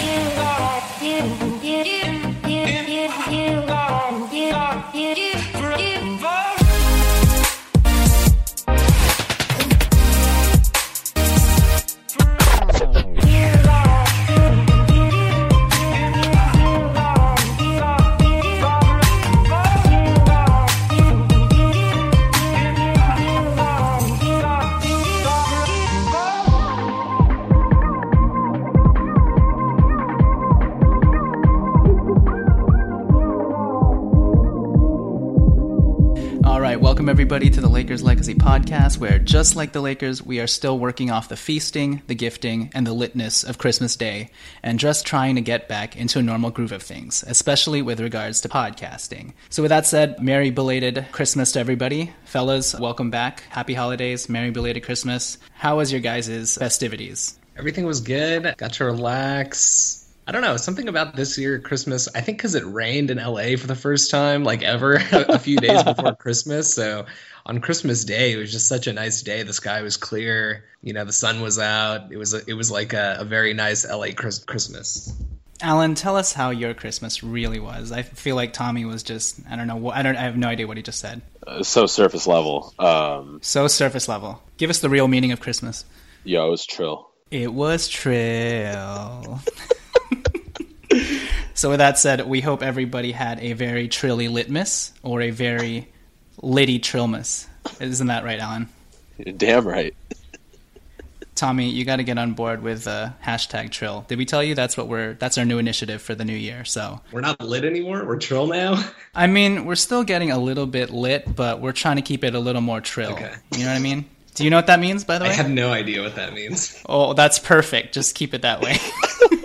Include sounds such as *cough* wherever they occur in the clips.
All right, welcome everybody to the Lakers Legacy podcast, where just like the Lakers, we are still working off the feasting, the gifting, and the litness of Christmas Day, and just trying to get back into a normal groove of things, especially with regards to podcasting. So, with that said, Merry belated Christmas to everybody. Fellas, welcome back. Happy holidays. Merry belated Christmas. How was your guys' festivities? Everything was good. Got to relax. I don't know, something about this year Christmas. I think because it rained in LA for the first time, like ever, *laughs* a few days before *laughs* Christmas. So on Christmas Day, it was just such a nice day. The sky was clear. You know, the sun was out. It was a, it was like a, a very nice LA Chris- Christmas. Alan, tell us how your Christmas really was. I feel like Tommy was just I don't know. I don't. I have no idea what he just said. Uh, so surface level. Um, So surface level. Give us the real meaning of Christmas. Yeah, it was trill. It was trill. *laughs* so with that said, we hope everybody had a very trilly litmas or a very litty trillmas. Isn't that right, Alan? Damn right. Tommy, you got to get on board with uh, hashtag trill. Did we tell you that's what we're that's our new initiative for the new year? So We're not lit anymore. We're trill now. I mean, we're still getting a little bit lit, but we're trying to keep it a little more trill. Okay. You know what I mean? Do you know what that means, by the way? I have no idea what that means. Oh, that's perfect. Just keep it that way. *laughs*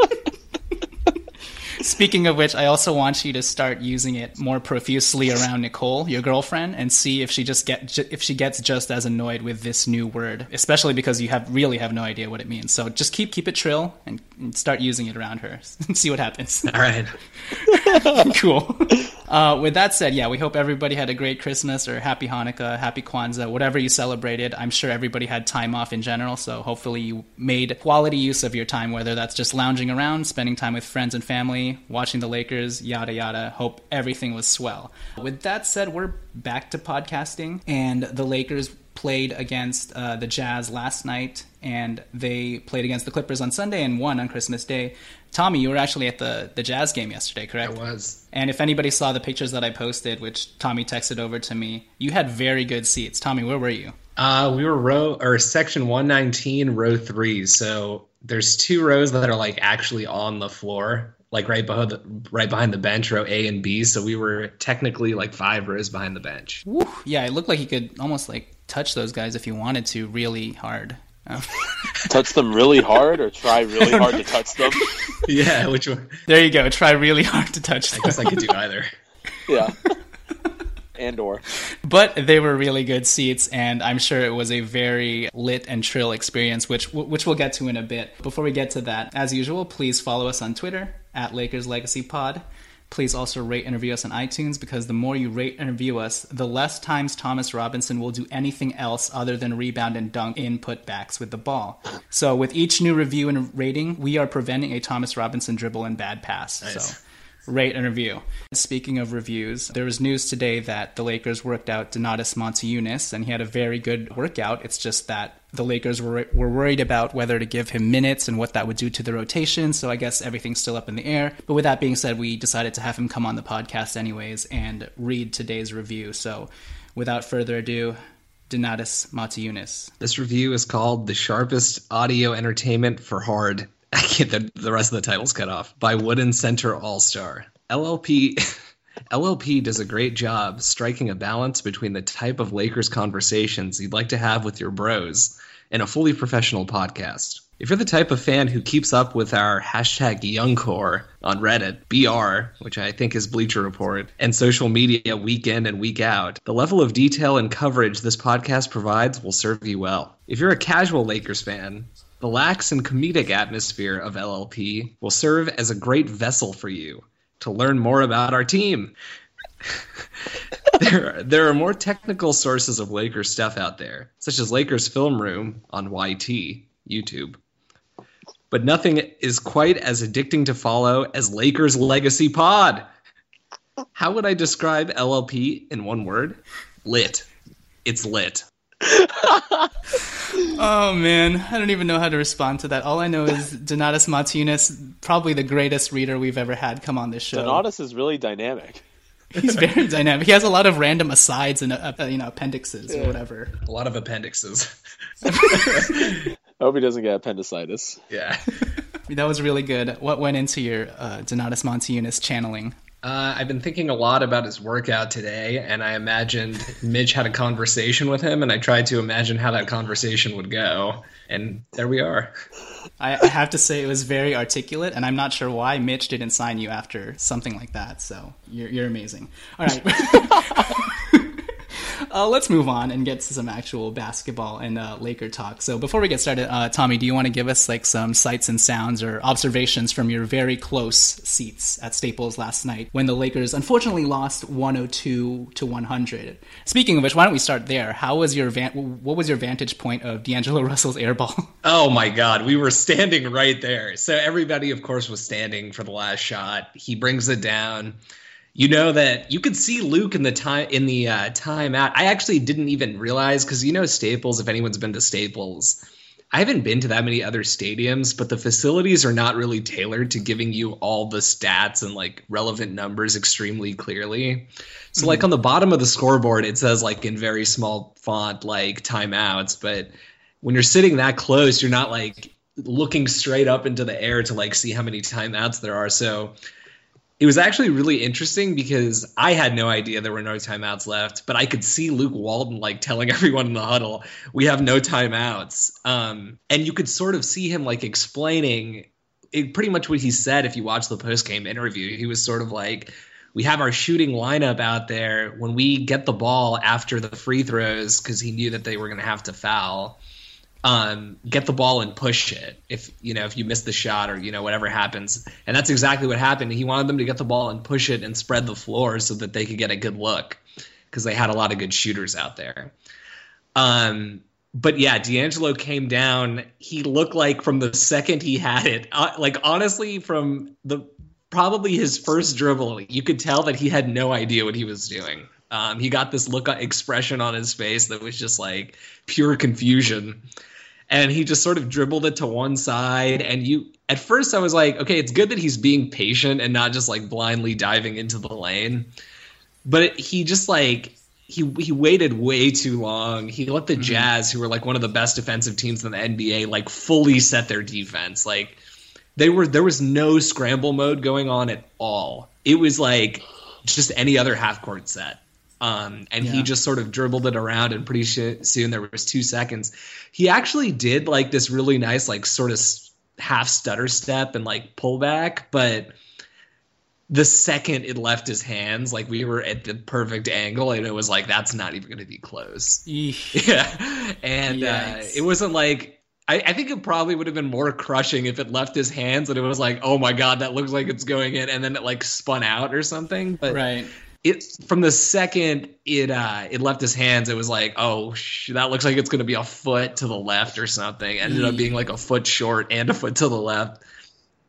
Speaking of which, I also want you to start using it more profusely around Nicole, your girlfriend, and see if she just get if she gets just as annoyed with this new word, especially because you have really have no idea what it means. So just keep keep it trill and, and start using it around her and *laughs* see what happens. All right. *laughs* cool. Uh, with that said, yeah, we hope everybody had a great Christmas or happy Hanukkah, happy Kwanzaa, whatever you celebrated. I'm sure everybody had time off in general, so hopefully you made quality use of your time, whether that's just lounging around, spending time with friends and family, watching the Lakers, yada yada. Hope everything was swell. With that said, we're back to podcasting, and the Lakers played against uh, the Jazz last night, and they played against the Clippers on Sunday and won on Christmas Day. Tommy, you were actually at the, the Jazz game yesterday, correct? I was. And if anybody saw the pictures that I posted, which Tommy texted over to me, you had very good seats. Tommy, where were you? Uh, we were row or section 119, row three. So there's two rows that are like actually on the floor, like right behind the right behind the bench, row A and B. So we were technically like five rows behind the bench. Woo. Yeah, it looked like he could almost like touch those guys if he wanted to really hard. Um, *laughs* Touch them really hard or try *laughs* really hard to touch them. *laughs* yeah, which one? there you go. Try really hard to touch I guess I could do either. Yeah. and or. but they were really good seats and i'm sure it was a very lit and trill experience which which we'll get to in a bit before we get to that as usual please follow us on twitter at lakers legacy pod please also rate and review us on itunes because the more you rate and review us the less times thomas robinson will do anything else other than rebound and dunk in putbacks with the ball so with each new review and rating we are preventing a thomas robinson dribble and bad pass so rate and review. Speaking of reviews, there was news today that the Lakers worked out Donatas Motiejunas, and he had a very good workout. It's just that the Lakers were, were worried about whether to give him minutes and what that would do to the rotation, so I guess everything's still up in the air. But with that being said, we decided to have him come on the podcast anyways and read today's review. So without further ado, Donatas Motiejunas. This review is called "The Sharpest Audio Entertainment for Hard." *laughs* I can't. The, the rest of the title's cut off by Wooden Center All Star. LLP. LLP *laughs* does a great job striking a balance between the type of Lakers conversations you'd like to have with your bros and a fully professional podcast. If you're the type of fan who keeps up with our hashtag YoungCore on Reddit, BR, which I think is Bleacher Report, and social media week in and week out, the level of detail and coverage this podcast provides will serve you well. If you're a casual Lakers fan, the lax and comedic atmosphere of LLP will serve as a great vessel for you to learn more about our team. There, there are more technical sources of Lakers stuff out there, such as Lakers Film Room on YT, YouTube. But nothing is quite as addicting to follow as Lakers Legacy Pod. How would I describe LLP in one word? Lit. It's lit. *laughs* Oh man, I don't even know how to respond to that. All I know is Donatus Martinez, probably the greatest reader we've ever had come on this show. Donatus is really dynamic. He's very dynamic. He has a lot of random asides and uh, uh, you know appendixes or whatever. A lot of appendixes. *laughs* I hope he doesn't get appendicitis. yeah. *laughs* That was really good. What went into your uh, Donatas Motiejunas channeling? Uh, I've been thinking a lot about his workout today, and I imagined Mitch had a conversation with him, and I tried to imagine how that conversation would go. And there we are. I, I have to say it was very articulate, and I'm not sure why Mitch didn't sign you after something like that. So you're, you're amazing. All right. *laughs* Uh, let's move on and get to some actual basketball and uh, Laker talk. So before we get started, uh, Tommy, do you want to give us like some sights and sounds or observations from your very close seats at Staples last night when the Lakers unfortunately lost 102 to 100? Speaking of which, why don't we start there? How was your van- what was your vantage point of D'Angelo *laughs* Russell's airball? Oh my God, we were standing right there. So everybody, of course, was standing for the last shot. He brings it down. You know that you could see Luke in the time in the uh, timeout. I actually didn't even realize because you know Staples. If anyone's been to Staples, I haven't been to that many other stadiums, but the facilities are not really tailored to giving you all the stats and like relevant numbers extremely clearly. So mm-hmm. like on the bottom of the scoreboard, it says like in very small font like timeouts, but when you're sitting that close, you're not like looking straight up into the air to like see how many timeouts there are. So it was actually really interesting because I had no idea there were no timeouts left, but I could see Luke Walton like telling *laughs* everyone in the huddle, "We have no timeouts," um, and you could sort of see him like explaining it, pretty much what he said if you watch the post game interview. He was sort of like, "We have our shooting lineup out there when we get the ball after the free throws because he knew that they were going to have to foul." Um, get the ball and push it if you know if you miss the shot or you know whatever happens. And that's exactly what happened. He wanted them to get the ball and push it and spread the floor so that they could get a good look because they had a lot of good shooters out there. Um but yeah d'angelo came down. He looked like from the second he had it uh, like honestly from the probably his first dribble you could tell that he had no idea what he was doing. Um, he got this look expression on his face that was just like pure confusion and he just sort of dribbled it to one side and you at first i was like okay it's good that he's being patient and not just like blindly diving into the lane but he just like he he waited way too long. He let Mm-hmm. the Jazz, who were like one of the best defensive teams in the NBA, like fully set their defense. Like they were there was no scramble mode going on at all. It was like just any other half court set. Um, and he just sort of dribbled it around, and pretty sh- soon there was two seconds. He actually did like this really nice, like sort of half stutter step and like pullback, but the second it left his hands, like we were at the perfect angle, and it was like that's not even going to be close. Eesh. *laughs* Yeah, and uh, it wasn't like I, I think it probably would have been more crushing if it left his hands and it was like, oh my god, that looks like it's going in, and then it like spun out or something. But Right. It from the second it uh it left his hands, it was like, oh, sh- that looks like it's going to be a foot to the left or something. Ended up being like a foot short and a foot to the left.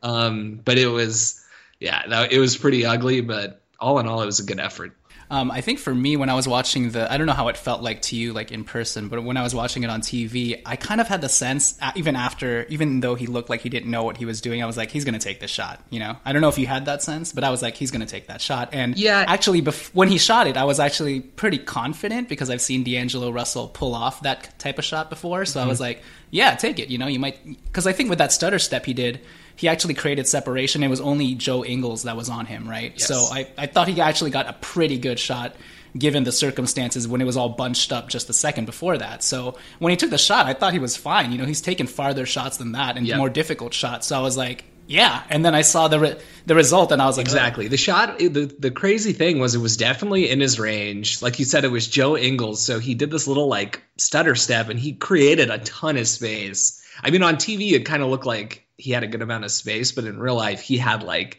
Um, but it was, yeah, it was pretty ugly. But all in all, it was a good effort. Um, I think for me, when I was watching the, I don't know how it felt like to you, like in person, but when I was watching it on TV, I kind of had the sense, even after, even though he looked like he didn't know what he was doing, I was like, he's going to take this shot. You know, I don't know if you had that sense, but I was like, he's going to take that shot. And Yeah. actually, bef- when he shot it, I was actually pretty confident because I've seen D'Angelo Russell pull off that type of shot before. So I was like, yeah, take it. You know, you might, because I think with that stutter step he did, he actually created separation. It was only Joe Ingles that was on him, right? Yes. So I, I thought he actually got a pretty good shot given the circumstances when it was all bunched up just a second before that. So when he took the shot, I thought he was fine. You know, he's taken farther shots than that and Yep. more difficult shots. So I was like, yeah. And then I saw the re- the result and I was like, Exactly. The shot, the, the crazy thing was it was definitely in his range. Like you said, it was Joe Ingles. So he did this little like stutter step and he created a ton of space. I mean, on TV, it kind of looked like he had a good amount of space, but in real life, he had like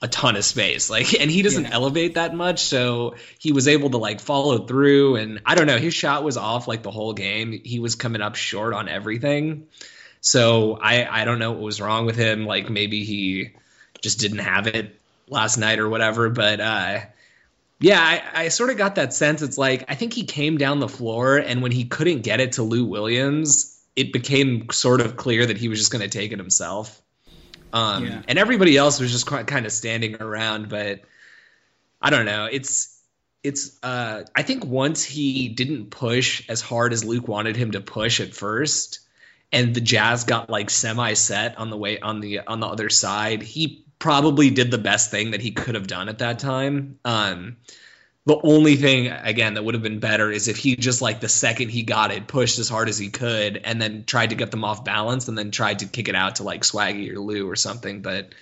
a ton of space. Like, and he doesn't Yeah. elevate that much. So he was able to like follow through. And I don't know, his shot was off like the whole game. He was coming up short on everything. So I, I don't know what was wrong with him. Like maybe he just didn't have it last night or whatever. But uh, yeah, I, I sort of got that sense. It's like I think he came down the floor, and when he couldn't get it to Lou Williams, it became sort of clear that he was just going to take it himself. Um, Yeah. And everybody else was just kind of standing around. But I don't know. It's it's uh I think once he didn't push as hard as Luke wanted him to push at first and the Jazz got like semi set on the way on the on the other side, he probably did the best thing that he could have done at that time. Um the only thing again that would have been better is if he just like the second he got it pushed as hard as he could and then tried to get them off balance and then tried to kick it out to like Swaggy or Lou or something but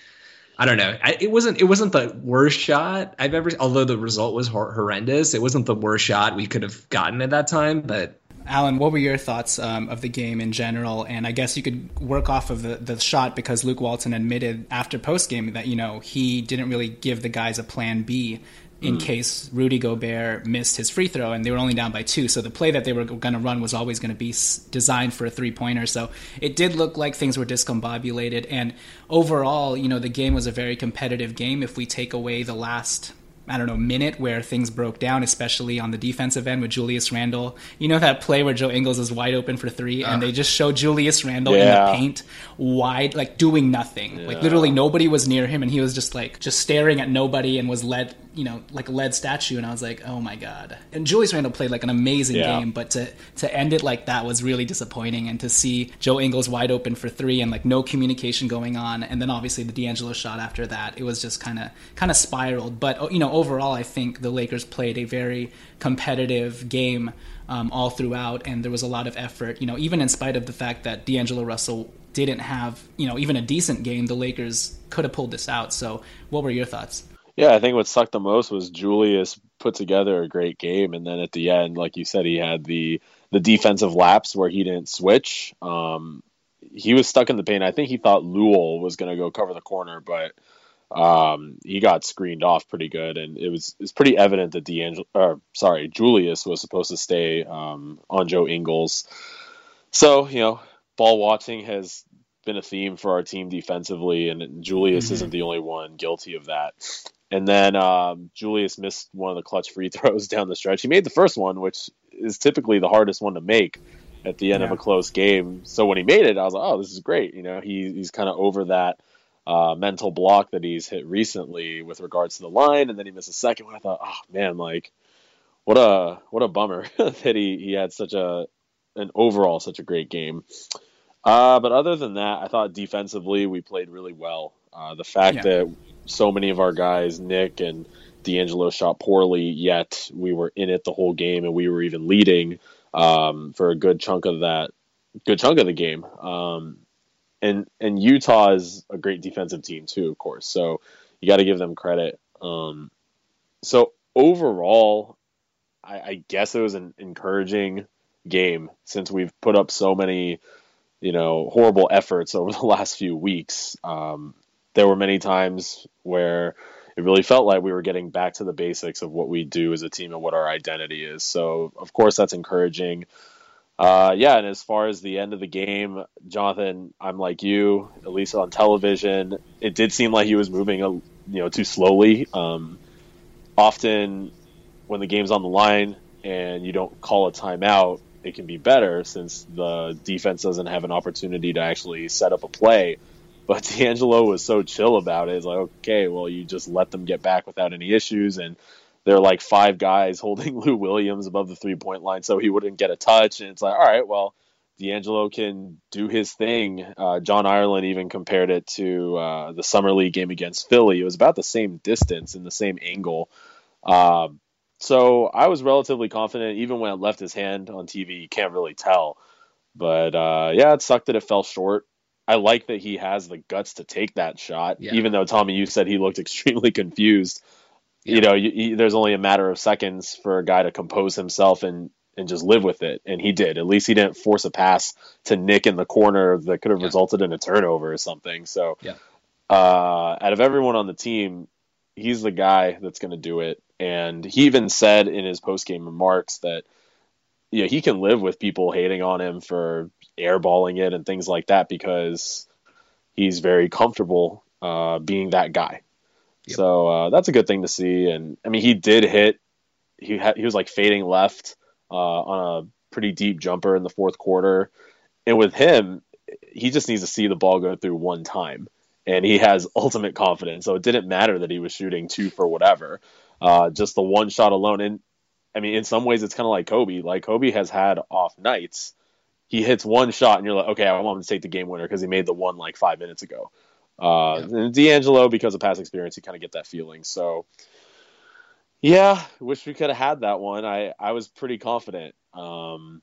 I don't know. I, it wasn't. It wasn't the worst shot I've ever. Although the result was hor- horrendous, it wasn't the worst shot we could have gotten at that time. But Alan, what were your thoughts um, of the game in general? And I guess you could work off of the, the shot because Luke Walton admitted after post game that you know he didn't really give the guys a plan B in mm. case Rudy Gobert missed his free throw, and they were only down by two. So the play that they were going to run was always going to be designed for a three pointer. So it did look like things were discombobulated. And overall, you know, the game was a very competitive game. If we take away the last I don't know, minute where things broke down, especially on the defensive end with Julius Randle. You know that play where Joe Ingles is wide open for three, and they ah. just show Julius Randle in the paint, wide, like doing nothing. Like literally nobody was near him, and he was just like just staring at nobody and was led, you know, like a lead statue. And I was like, oh my god. And Julius Randle played like an amazing Yeah. game, but to to end it like that was really disappointing. And to see Joe Ingles wide open for three and like no communication going on, and then obviously the D'Angelo shot after that, it was just kind of kind of spiraled. But you know, overall, I think the Lakers played a very competitive game um, all throughout, and there was a lot of effort. You know, even in spite of the fact that D'Angelo Russell didn't have you know even a decent game, the Lakers could have pulled this out. So, what were your thoughts? Yeah, I think what sucked the most was Julius put together a great game, and then at the end, like you said, he had the the defensive lapse where he didn't switch. Um, he was stuck in the paint. I think he thought Lou Will was going to go cover the corner, but um, he got screened off pretty good, and it was it's pretty evident that D'Angelo, or sorry, Julius was supposed to stay um, on Joe Ingles. So you know, ball watching has been a theme for our team defensively, and Julius isn't the only one guilty of that. And then um, Julius missed one of the clutch free *laughs* throws down the stretch. He made the first one, which is typically the hardest one to make at the end of a close game. So when he made it, I was like, "Oh, this is great!" You know, he, he's kind of over that uh, mental block that he's hit recently with regards to the line. And then he missed a second one. I thought, "Oh man, like." what a what a bummer *laughs* that he he had such a an overall such a great game. Uh, but other than that, I thought defensively we played really well. Uh, the fact yeah. that so many of our guys, Nick and D'Angelo, shot poorly, yet we were in it the whole game and we were even leading um, for a good chunk of that, good chunk of the game. Um, and and Utah is a great defensive team too, of course. So you got to give them credit. Um, so overall, I, I guess it was an encouraging game since we've put up so many, you know, horrible efforts over *laughs* the last few weeks. Um, there were many times where it really felt like we were getting back to the basics of what we do as a team and what our identity is. So, of course, that's encouraging. Uh, yeah, and as far as the end of the game, Jonathan, I'm like you. At least on television, it did seem like he was moving, a, you know, too slowly. Um, often, when the game's on the line and you don't call a timeout, it can be better since the defense doesn't have an opportunity to actually set up a play. But *laughs* D'Angelo was so chill about it. It's like, okay, well, you just let them get back without any issues. And there are like five guys *laughs* holding Lou Williams above the three point line so he wouldn't get a touch. And it's like, all right, well, D'Angelo can do his thing. Uh, John Ireland even compared it to uh, the summer league game against Philly. It was about the same distance and the same angle. Uh, so I was relatively confident, even when it left his hand on TV. You can't really tell, but uh, yeah, it sucked that it fell short. I like that he has the guts to take that shot, yeah. even though Tommy, you said he looked *laughs* extremely confused. Yeah. You know, you, you, there's only a matter of seconds for a guy to compose himself and and just live with it, and he did. At least he didn't force a pass to Nick in the corner that could have yeah. resulted in a turnover or something. So, yeah. uh, out of everyone on the team, he's the guy that's going to do it. And he even said in his post game remarks that you know, he can live with people hating on him for airballing it and things like that because he's very comfortable uh, being that guy. Yep. So uh, that's a good thing to see. And I mean, he did hit. He had he was like fading left uh, on a pretty deep jumper in the fourth quarter. And with him, he just needs to see the ball go through one time, and he has *laughs* ultimate confidence. So it didn't matter that he was shooting two for whatever. Uh, just the one shot alone. And I mean, in some ways, it's kind of like Kobe. Like Kobe has had off nights. He hits one shot, and you're like, okay, I want him to take the game winner because he made the one like five minutes ago. Uh, yeah. And D'Angelo, because of past experience, you kind of get that feeling. So, yeah, wish we could have had that one. I I was pretty confident. Um,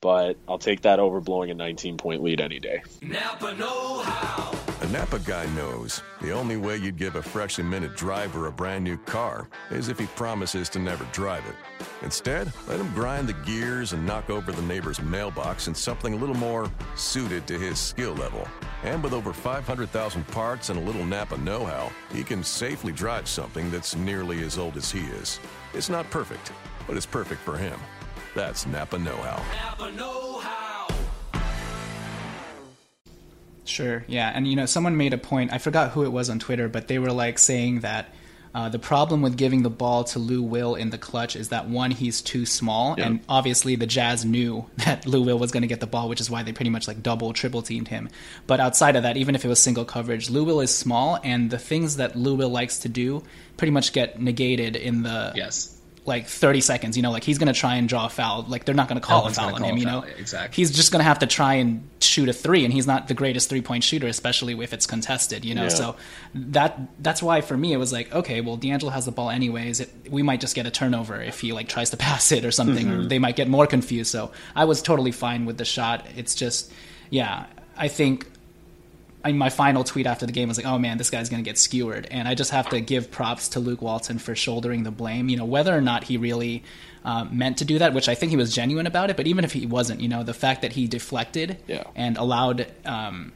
but I'll take that over blowing a 19 point lead any day. Napa know how. A Napa guy knows the only way you'd give a freshly minted driver a brand new car is if he promises to never drive it. Instead, let him grind the gears and knock over the neighbor's mailbox in something a little more suited to his skill level. And with over 500,000 parts and a little Napa know how, he can safely drive something that's nearly as old as he is. It's not perfect, but it's perfect for him. That's Napa Know How. Napa Know Sure, yeah. And, you know, someone made a point, I forgot who it was on Twitter, but they were like saying that uh, the problem with giving the ball to Lou Will in the clutch is that one, he's too small, and obviously the Jazz knew *laughs* that Lou Will was going to get the ball, which is why they pretty much like double, triple teamed him. But outside of that, even if it was single coverage, Lou Will is small, and the things that Lou Will likes to do pretty much get negated in the yes like 30 seconds. You know, like he's going to try and draw a foul. Like they're not going to call no a foul on him. You know, exactly. He's just going to have to try and shoot a three, and he's not the greatest three point shooter, especially if it's contested. You know, yeah. so that that's why for me it was like, okay, well, D'Angelo has the ball anyways. It, we might just get a turnover if he like tries to *laughs* pass it or something, mm-hmm. or they might get more confused. So I was totally fine with the shot. It's just, yeah, I think I mean, my final tweet after the game was like, "Oh man, this guy's going to get skewered," and I just have to give props to Luke Walton for shouldering the blame. You know, whether or not he really um, meant to do that, which I think he was genuine about it, but even if he wasn't, you know, the fact that he deflected yeah. and allowed, um,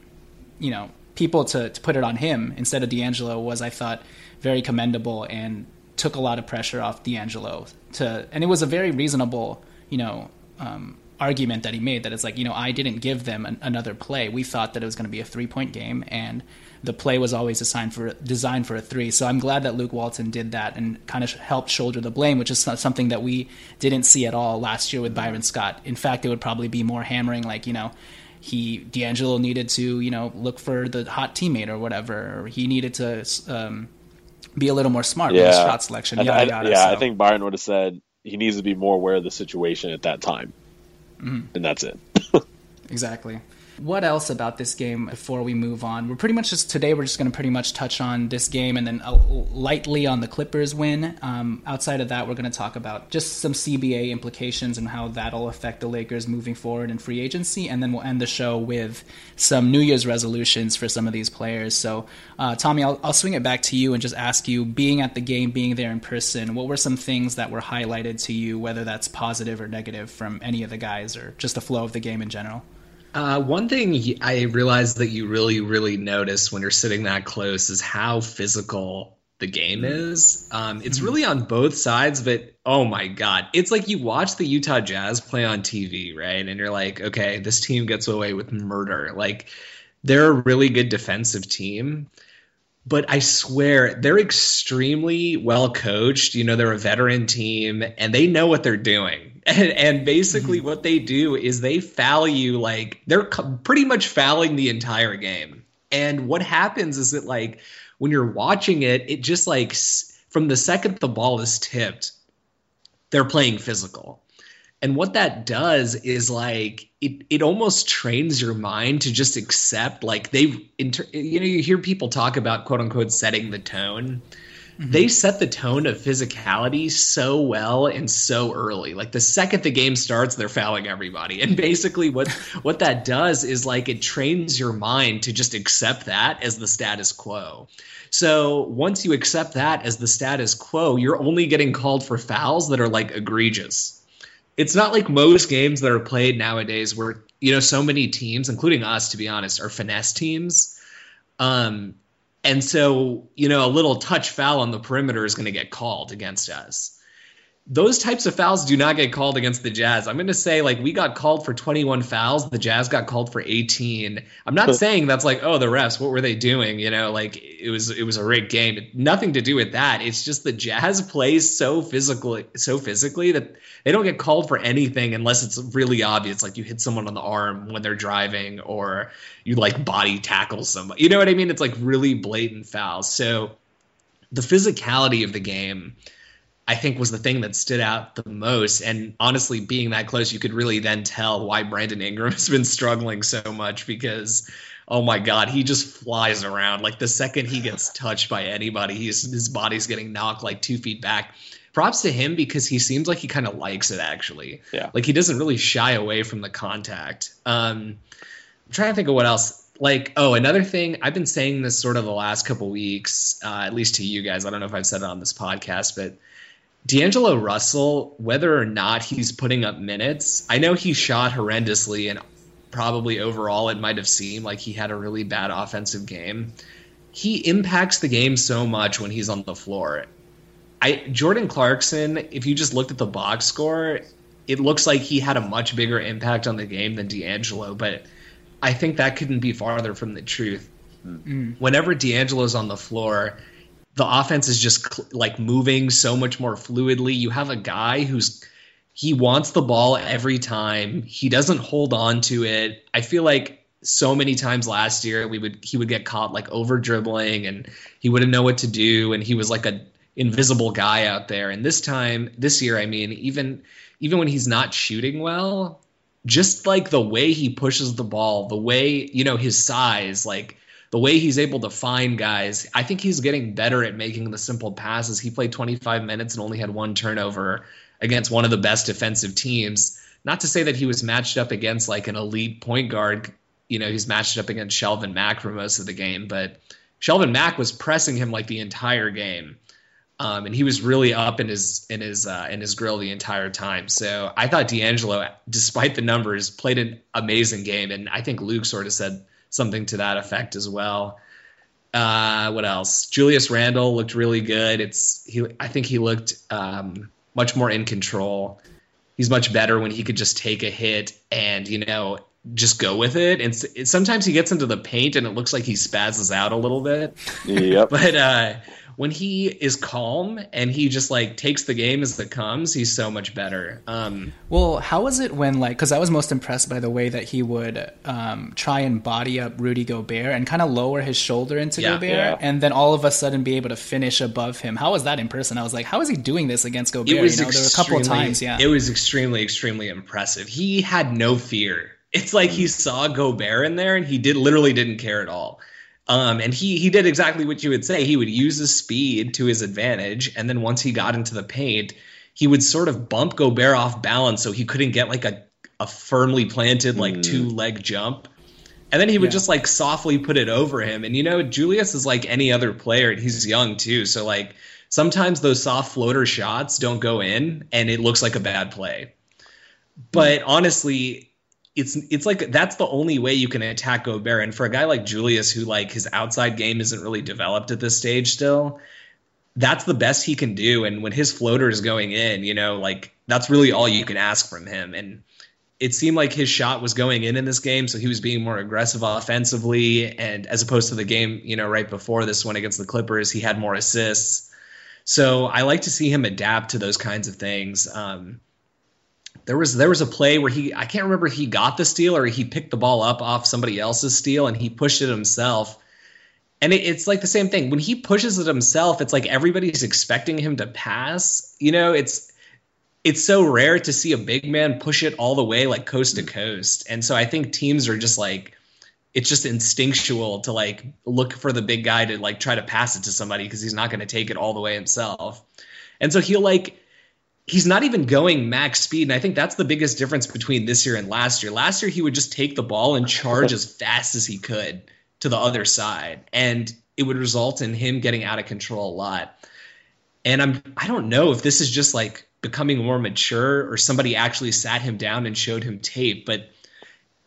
you know, people to, to put it on him instead of D'Angelo was, I thought, very commendable and took a lot of pressure off D'Angelo. To and it was a very reasonable, you know. Um, argument that he made that it's like you know I didn't give them an, another play. We thought that it was going to be a three point game, and the play was always designed for designed for a three. So I'm glad that Luke Walton did that and kind of helped shoulder the blame, which is something that we didn't see at all last year with Byron Scott. In fact, it would probably be more hammering, like you know. He D'Angelo needed to, you know, look for the hot teammate or whatever. Or he needed to um, be a little more smart yeah. with his shot selection. Yada, I, yada, yeah, so. I think Byron would have said he needs to be more aware of the situation at that time, Mhm. and that's it. *laughs* Exactly. What else about this game before we move on? We're pretty much just today. We're just going to pretty much touch on this game and then uh, lightly on the Clippers win. Um, outside of that, we're going to talk about just some CBA implications and how that'll affect the Lakers moving forward in free agency, and then we'll end the show with some New Year's resolutions for some of these players. So, uh, Tommy, I'll, I'll swing it back to you and just ask you, being at the game, being there in person, what were some things that were highlighted to you, whether that's positive or negative from any of the guys, or just the flow of the game in general? Uh, one thing I realized that you really, really notice when you're sitting that close is how physical the game is. Um, it's really on both sides, but oh my god, it's like you watch the Utah Jazz play on TV, right? And you're like, okay, this team gets away with murder. Like they're a really good defensive team. But I swear they're extremely well coached. You know, they're a veteran team and they know what they're doing. And, and basically, mm-hmm. what they do is they foul you like they're co- pretty much fouling the entire game. And what happens is that, like, when you're watching it, it just like s- from the second the ball is tipped, they're playing physical. And what that does is like it it almost trains your mind to just accept like they've inter- you know you hear people talk about quote unquote setting the tone. They set the tone of physicality so well and so early. Like the second the game starts, they're fouling everybody. And basically what *laughs* what that does is like it trains your mind to just accept that as the status quo. So once you accept that as the status quo, you're only getting called for fouls that are like egregious it's not like most games that are played nowadays where you know so many teams including us to be honest are finesse teams um and so you know a little touch foul on the perimeter is going to get called against us those types of fouls do not get called against the Jazz. I'm going to say like we got called for 21 fouls, the Jazz got called for 18. I'm not saying that's like oh the refs what were they doing, you know, like it was it was a rigged game. Nothing to do with that. It's just the Jazz *laughs* plays so physically so physically that they don't get called for anything unless it's really obvious like you hit someone on the arm when they're driving or you like body tackle somebody. You know what I mean? It's like really blatant fouls. So the physicality of the game I think was the thing that stood out the most. And honestly, being that close, you could really then tell why Brandon Ingram *laughs* has been struggling so much because, oh my God, he just flies around. Like the second he gets touched by anybody, he's, his body's getting knocked like two feet back. Props to him because he seems like he kind of likes it actually. Yeah. Like he doesn't really shy away from the contact. Um, I'm trying to think of what else. Like, oh, another thing, I've been saying this sort of the last couple weeks, uh, at least to you guys. I don't know if I've said it on this podcast, but D'Angelo Russell, whether or not he's putting up minutes, I know he shot horrendously and probably overall it might have seemed like he had a really bad offensive game. He impacts the game so much when he's on the floor. I Jordan Clarkson, if you just looked at the box score, it looks like he had a much bigger impact on the game than D'Angelo, but I think that couldn't be farther from the truth. Mm-hmm. Whenever D'Angelo's on the floor, the offense is just cl- like moving so much more fluidly. You have a guy who's he wants the ball every time. He doesn't hold on to it. I feel like so many times last year we would he would get caught like over dribbling and he wouldn't know what to do and he was like a invisible guy out there. And this time this year, I mean, even even when he's not shooting well, just like the way he pushes the ball, the way, you know, his size, like the way he's able to find guys, I think he's getting better at making the simple passes. He played 25 minutes and only had one turnover against one of the best defensive teams. Not to say that he was matched up against like an elite point guard. You know, he's matched up against Shelvin Mack for most of the game, but Shelvin Mack was pressing him like the entire game. Um, and he was really up in his in his uh, in his grill the entire time. So I thought D'Angelo, despite the numbers, played an amazing game, and I think Luke sort of said something to that effect as well. Uh, what else? Julius Randle looked really good. It's he. I think he looked um, much more in control. He's much better when he could just take a hit and you know just go with it. And sometimes he gets into the paint and it looks like he spazzes out a little bit. Yep. *laughs* But uh, when he is calm and he just like takes the game as it comes, he's so much better. Um, Well, how was it when like because I was most impressed by the way that he would um, try and body up Rudy Gobert and kind of lower his shoulder into Yeah. Gobert, Yeah. and then all of a sudden be able to finish above him. How was that in person? I was like, how is he doing this against Gobert? it was you know, there were a couple of times, yeah. It was extremely, extremely impressive. He had no fear. It's like he saw Gobert in there and he did literally didn't care at all. Um, and he he did exactly what you would say. He would use his speed to his advantage, and then once he got into the paint, he would sort of bump Gobert off balance so he couldn't get like a, a firmly planted like two leg jump. And then he would Yeah. just like softly put it over him. And you know, Julius is like any other player, and he's young too. So like sometimes those soft floater shots don't go in and it looks like a bad play. But honestly, it's it's like that's the only way you can attack Gobert. And for a guy like Julius, who like his outside game isn't really developed at this stage still, that's the best he can do. And when his floater is going in, you know, like that's really all you can ask from him. And it seemed like his shot was going in in this game, so he was being more aggressive offensively. And as opposed to the game, you know, right before this one against the Clippers, he had more assists. So I like to see him adapt to those kinds of things. Um, there was there was a play where he I can't remember if he got the steal or he picked the ball up off somebody else's steal and he pushed it himself. And it, it's like the same thing when he pushes it himself. It's like everybody's expecting him to pass. You know, it's it's so rare to see a big man push it all the way like coast to coast. And so I think teams are just like it's just instinctual to like look for the big guy to like try to pass it to somebody because he's not going to take it all the way himself. And so he'll like he's not even going max speed and I think that's the biggest difference between this year and last year. Last year he would just take the ball and charge as fast as he could to the other side and it would result in him getting out of control a lot. And I'm I don't know if this is just like becoming more mature or somebody actually sat him down and showed him tape, but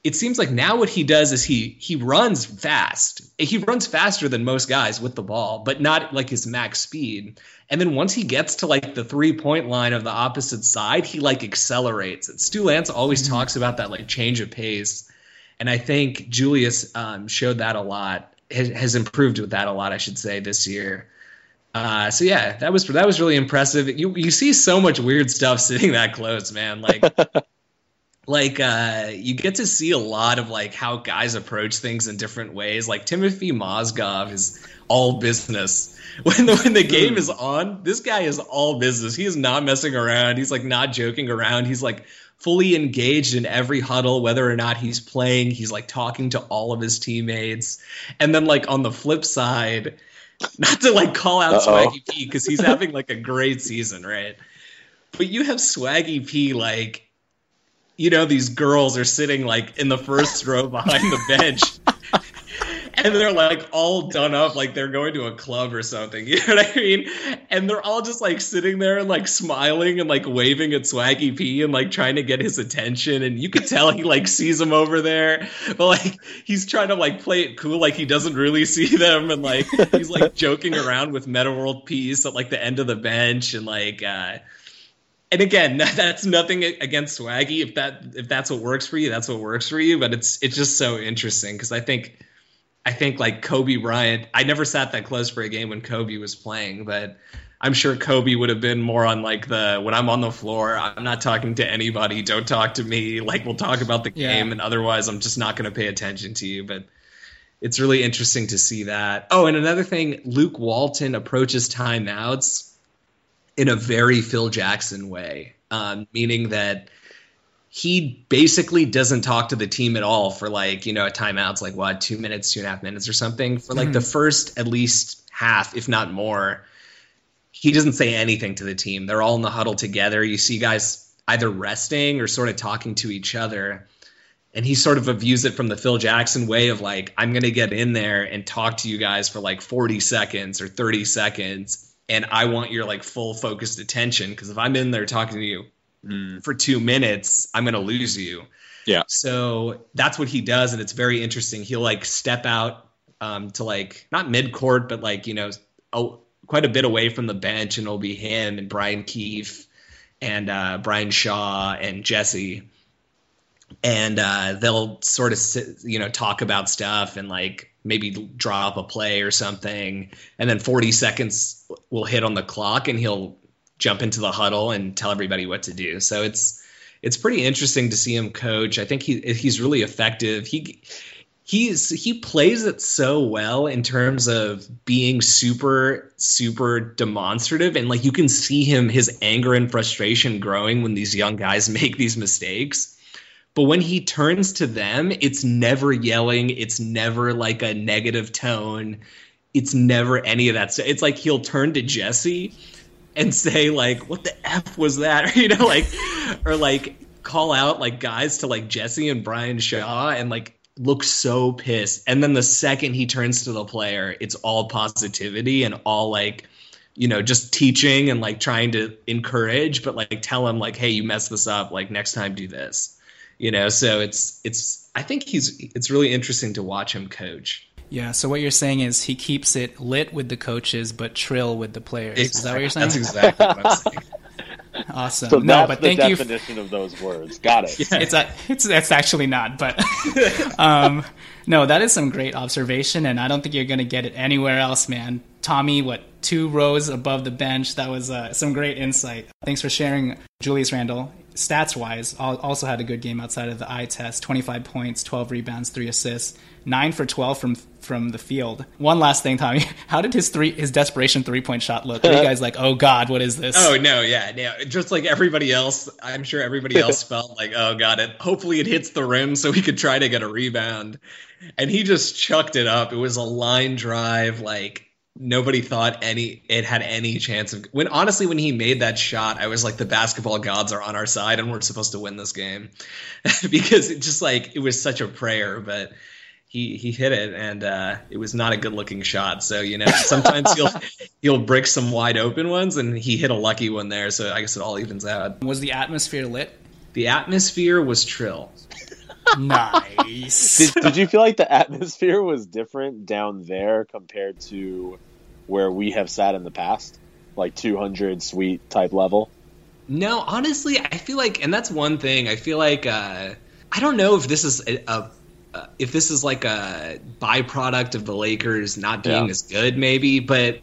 it seems like now what he does is he he runs fast. He runs faster than most guys with the ball, but not like his max speed. And then once he gets to like the three point line of the opposite side, he like accelerates. And Stu Lantz always talks about that like change of pace, and I think Julius um, showed that a lot. Has, has improved with that a lot, I should say, this year. Uh, so yeah, that was that was really impressive. You you see so much weird stuff *laughs* sitting that close, man. Like *laughs* like uh you get to see a lot of like how guys approach things in different ways. Like timofey mozgov is all business. *laughs* When the, when the game is on this guy is all business. He is not messing around. He's like not joking around. He's like fully engaged in every huddle whether or not he's playing. He's like talking to all of his teammates. And then like on the flip side *laughs* not to like call out Uh-oh. swaggy p because he's having like a great season right? But you have swaggy p like you know these girls are sitting like in the first row behind the bench. *laughs* And they're like all done up like they're going to a club or something *laughs* you know what i mean? And they're all just like sitting there and like smiling and like waving at swaggy p and like trying to get his attention. And you could tell he like sees them over there. But like he's trying to like play it cool like he doesn't really *laughs* see them. And like he's like joking around with metta world peace at like the end of the bench and like uh and again, *laughs* that's nothing against Swaggy. If that if that's what works for you, that's what works for you. But it's it's just so interesting because I think I think like Kobe Bryant. I never sat that close for a game when Kobe was playing, but I'm sure Kobe would have been more on like the when I'm on the floor. I'm not talking to anybody. Don't talk to me. *laughs* Like we'll talk about the Yeah. game, and otherwise I'm just not going to pay attention to you. But it's really interesting to see that. Oh, and another thing, Luke Walton approaches timeouts in a very Phil Jackson way, um, meaning that he basically doesn't talk to the team at all for like you know a timeouts like what two minutes, two and a half minutes or something for like the first at least half, if not more. He doesn't say anything to the team. They're all in the huddle together. You see guys either resting or sort of talking to each other. And he sort of views it from the Phil Jackson way of like, I'm going to get in there and talk to you guys for like 40 seconds or 30 seconds. And I want your like full focused attention. Cause if I'm in there talking to you for two minutes, I'm going to lose you. Yeah. So that's what he does. And it's very interesting. He'll like step out um, to like, not mid court, but like, you know, oh, quite a bit away from the bench. And it'll be him and Brian Keefe and uh, Brian Shaw and Jesse and uh, they'll sort of sit, you know talk about stuff and like maybe draw up a play or something, and then 40 seconds will hit on the clock, and he'll jump into the huddle and tell everybody what to do. So it's it's pretty interesting to see him coach. I think he he's really effective. He he's he plays it so well in terms of being super super demonstrative and like you can see him his anger and frustration growing when these young guys *laughs* make these mistakes but when he turns to them it's never yelling it's never like a negative tone it's never any of that so it's like he'll turn to jesse and say like what the f was that or, *laughs* you know like or like call out like guys to like jesse and brian shaw and like looks so pissed. And then the second he turns to the player, it's all positivity and all like, you know, just teaching and like trying to encourage, but like tell him like, hey, you messed this up. Like next time do this. You know, so it's it's I think he's it's really interesting to watch him coach. Yeah, so what you're saying is he keeps it lit with the coaches but trill with the players. Exactly. Is that what you're saying? That's exactly what I'm saying. *laughs* Awesome. So no, that's but the thank you. definition of those words. Got it. yeah. It's a, it's it's actually not, but *laughs* um, no, that is some great observation, and I don't think you're going to get it anywhere else, man. Tommy, what two rows above the bench? That was uh, some great insight. Thanks for sharing, Julius Randle. Stats wise, also had a good game outside of the eye test 25 points, 12 rebounds, 3 assists, 9 for 12 from from the field. One last thing, Tommy. *laughs* How did his three his desperation three point shot look? Were you guys like, oh god, what is this? *laughs* Oh no, yeah, yeah. Just like everybody else, I'm sure everybody else *laughs* felt like, oh god, it. Hopefully it hits the rim so we could try to get a rebound. And he just chucked it up. It was a line drive, like nobody thought any it had any chance of when honestly when he made that shot i was like the basketball gods are on our side and we're supposed to win this game. *laughs* Because it just like it was such a prayer but he he hit it and uh, it was not a good looking shot. So you know sometimes he'll *laughs* he'll break some wide open ones and he hit a lucky one there. So i guess it all evens out. Was the atmosphere lit? The atmosphere was trill *laughs* nice. Did, did you feel like the atmosphere was different down there compared to where we have sat in the past, like 200 suite type level? No, honestly, I feel like, and that's one thing. I feel like uh, I don't know if this is a, a uh, if this is like a byproduct of the Lakers not being Yeah. as good, maybe, but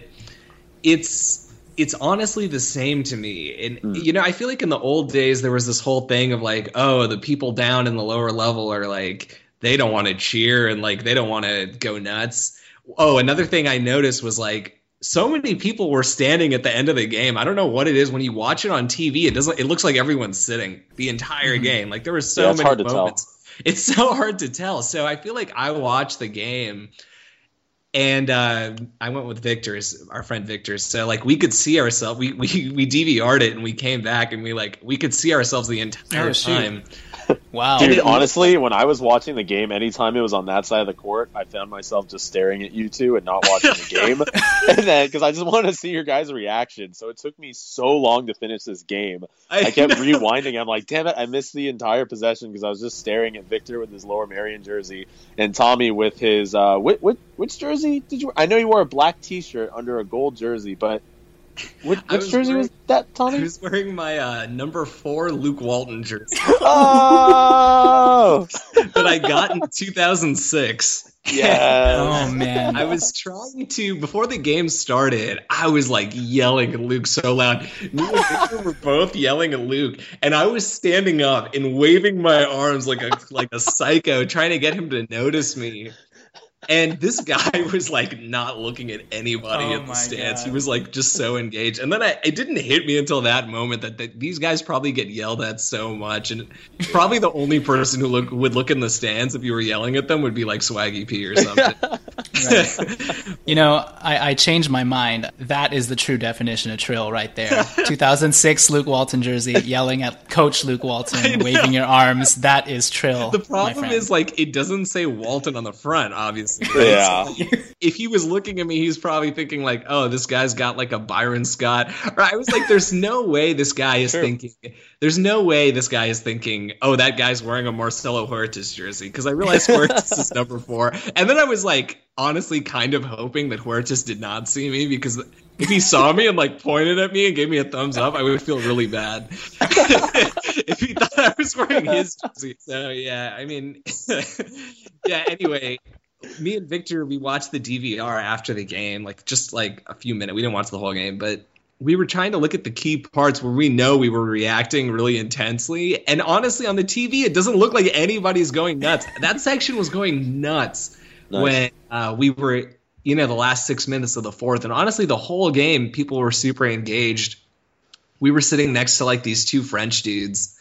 it's it's honestly the same to me. And you know, I feel like in the old days there was this whole thing of like, oh, the people down in the lower level are like they don't want to cheer and like they don't want to go nuts. Oh, another thing I noticed was like so many people were standing at the end of the game. I don't know what it is when you watch it on TV. It doesn't. It looks like everyone's sitting the entire game. Like there were so Yeah, it's many hard to tell. moments. It's *laughs* so hard to tell. So I feel like I watched the game, and uh, I went with Victor's, our friend Victor. So like we could see ourselves. We we we DVR'd it and we came back and we like we could see ourselves the entire Oh, time. *laughs* wow Dude, honestly, when I was watching the game, anytime it was on that side of the court, I found myself just staring at you two and not watching the game. *laughs* and then, because I just wanted to see your guys' reaction. So it took me so long to finish this game. I kept rewinding. I'm like, damn it, I missed the entire possession because I was just staring at Victor with his Lower Merion jersey and Tommy with his uh, which, which, which jersey did you? I know you wore a black T-shirt under a gold jersey, but *laughs* which, which was jersey was that, I Tommy? was wearing my uh, number four Luke Walton jersey *laughs* Oh, *laughs* that I got in 2006. yeah. oh man I was trying to before the game started. I was like yelling at Luke so loud. Me and Victor were both yelling at Luke, and I was standing up and waving my arms like a like a psycho, trying to get him to notice me. And this guy *laughs* was like not looking at anybody Oh at the my stands. He was like just so engaged. And then I, it didn't hit me until that moment that, that these guys probably get yelled at so much. And probably the only person who look would look in the stands if you were yelling at them would be like Swaggy P or *laughs* something. You know, I, I changed my mind. That is the true definition of trill right there. *laughs* 2006 Luke Walton jersey, yelling at Coach Luke Walton, waving your arms. That is trill. The problem friend. is like it doesn't say Walton on the front, obviously. *laughs* Yeah. *laughs* if he was looking at me, he's probably thinking like, "Oh, this guy's got like a Byron Scott." Or I was like, "There's no way this guy is thinking. There's no way this guy is thinking, oh, that guy's wearing a Marcelo Huertas jersey." Because I realized *laughs* Huertas is number four, and then I was like, honestly, kind of hoping that Huertas did not see me because if he saw me and like pointed at me and gave me a thumbs up, I would feel really bad. if he thought I was wearing his jersey. So yeah, I mean, yeah. Anyway, me and Victor we watched the DVR after the game, like just like a few minutes. We didn't watch the whole game, but we were trying to look at the key parts where we know we were reacting really intensely. And honestly, on the TV, it doesn't look like anybody's going nuts. that section was going nuts nice. when uh, we were, you know, the last six minutes of the fourth. And honestly, the whole game, people were super engaged. We were sitting next to like these two French dudes.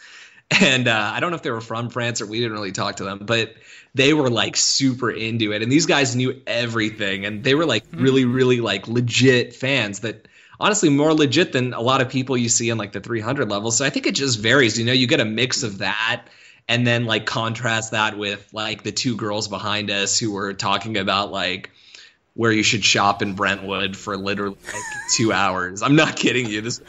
And uh, I don't know if they were from France or we didn't really talk to them, but they were like super into it. And these guys knew everything. And they were like really, really like legit fans that honestly more legit than a lot of people you see in like the 300 level. So I think it just varies. You know, you get a mix of that and then like contrast that with like the two girls behind us who were talking about like where you should shop in Brentwood for literally like two hours. I'm not kidding you. This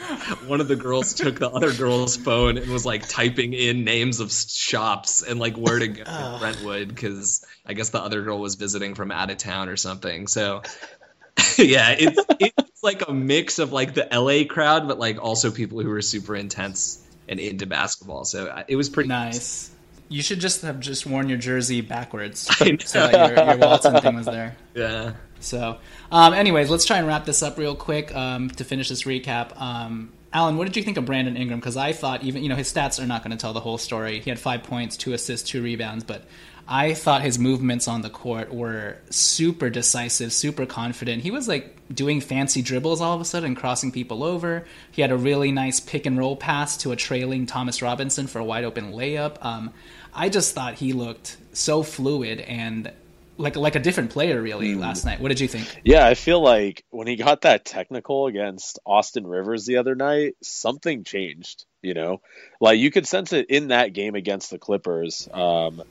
one of the girls took the other girl's phone and was like typing in names of shops and like where to go in Brentwood because I guess the other girl was visiting from out of town or something. So *laughs* yeah, it's it's like a mix of like the LA crowd, but like also people who are super intense and into basketball. So uh, it was pretty nice. You should just have just worn your jersey backwards so that your, your Walton thing was there. *laughs* Yeah. So, um, anyways, let's try and wrap this up real quick um, to finish this recap. Um, Alan, what did you think of Brandon Ingram? Because I thought even you know his stats are not going to tell the whole story. He had five points, two assists, two rebounds, but I thought his movements on the court were super decisive, super confident. He was like doing fancy dribbles all of a sudden, crossing people over. He had a really nice pick and roll pass to a trailing Thomas Robinson for a wide open layup. Um, I just thought he looked so fluid and like like a different player really mm. last night. What did you think? Yeah, I feel like when he got that technical against Austin Rivers the other night, something changed. You know, like you could sense it in that game against the Clippers. Um,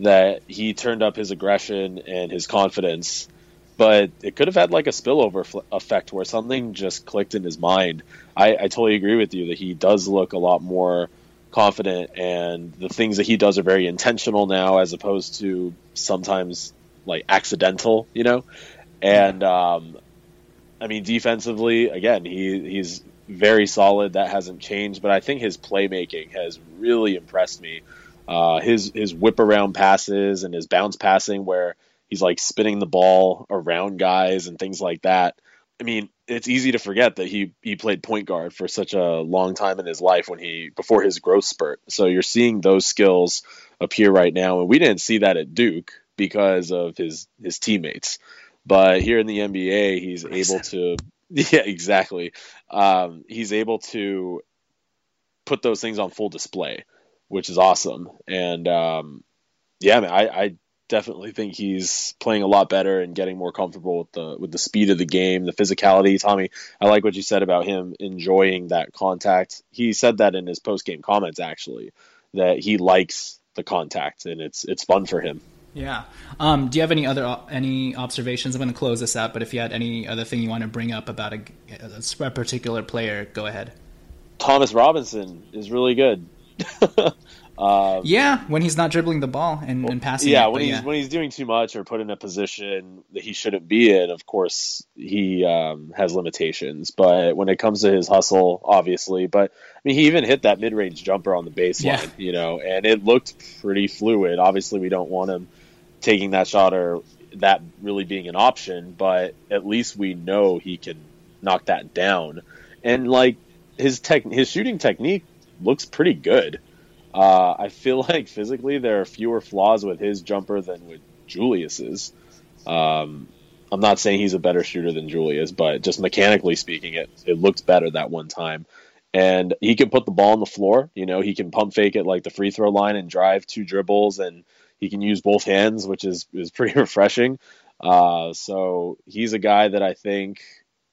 that he turned up his aggression and his confidence, but it could have had like a spillover f- effect where something just clicked in his mind. I, I totally agree with you that he does look a lot more confident, and the things that he does are very intentional now, as opposed to sometimes like accidental, you know. And um, I mean, defensively, again, he he's very solid. That hasn't changed, but I think his playmaking has really impressed me uh, his his whip around passes and his bounce passing where he's like spinning the ball around guys and things like that. I mean, it's easy to forget that he he played point guard for such a long time in his life when he before his growth spurt. So you're seeing those skills appear right now, and we didn't see that at Duke because of his his teammates. But here in the NBA, he's able to *laughs* yeah, exactly. Um, he's able to put those things on full display which is awesome. And um, yeah, man, I, I definitely think he's playing a lot better and getting more comfortable with the with the speed of the game, the physicality. Tommy, I like what you said about him enjoying that contact. He said that in his post game comments actually that he likes the contact and it's it's fun for him. Yeah. Um, do you have any other any observations? I'm going to close this out, but if you had any other thing you want to bring up about a, a particular player, go ahead. Thomas Robinson is really good. uh, *laughs* yeah, when he's not dribbling the ball and, and passing. Yeah, it, when he's yeah. when he's doing too much or put in a position that he shouldn't be in, of course he um, has limitations. But when it comes to his hustle, obviously, but I mean, he even hit that mid range jumper on the baseline, yeah. you know, and it looked pretty fluid. Obviously, we don't want him taking that shot or that really being an option, but at least we know he can knock that down. And like his tech, his shooting technique looks pretty good. Uh, I feel *laughs* like physically there are fewer flaws with his jumper than with Julius's. Um, I'm not saying he's a better shooter than Julius, but just mechanically speaking, it it looked better that one time. And he can put the ball on the floor. You know, he can pump fake it like the free throw line and drive two dribbles, and he can use both hands, which is is pretty *laughs* refreshing. Uh, so he's a guy that I think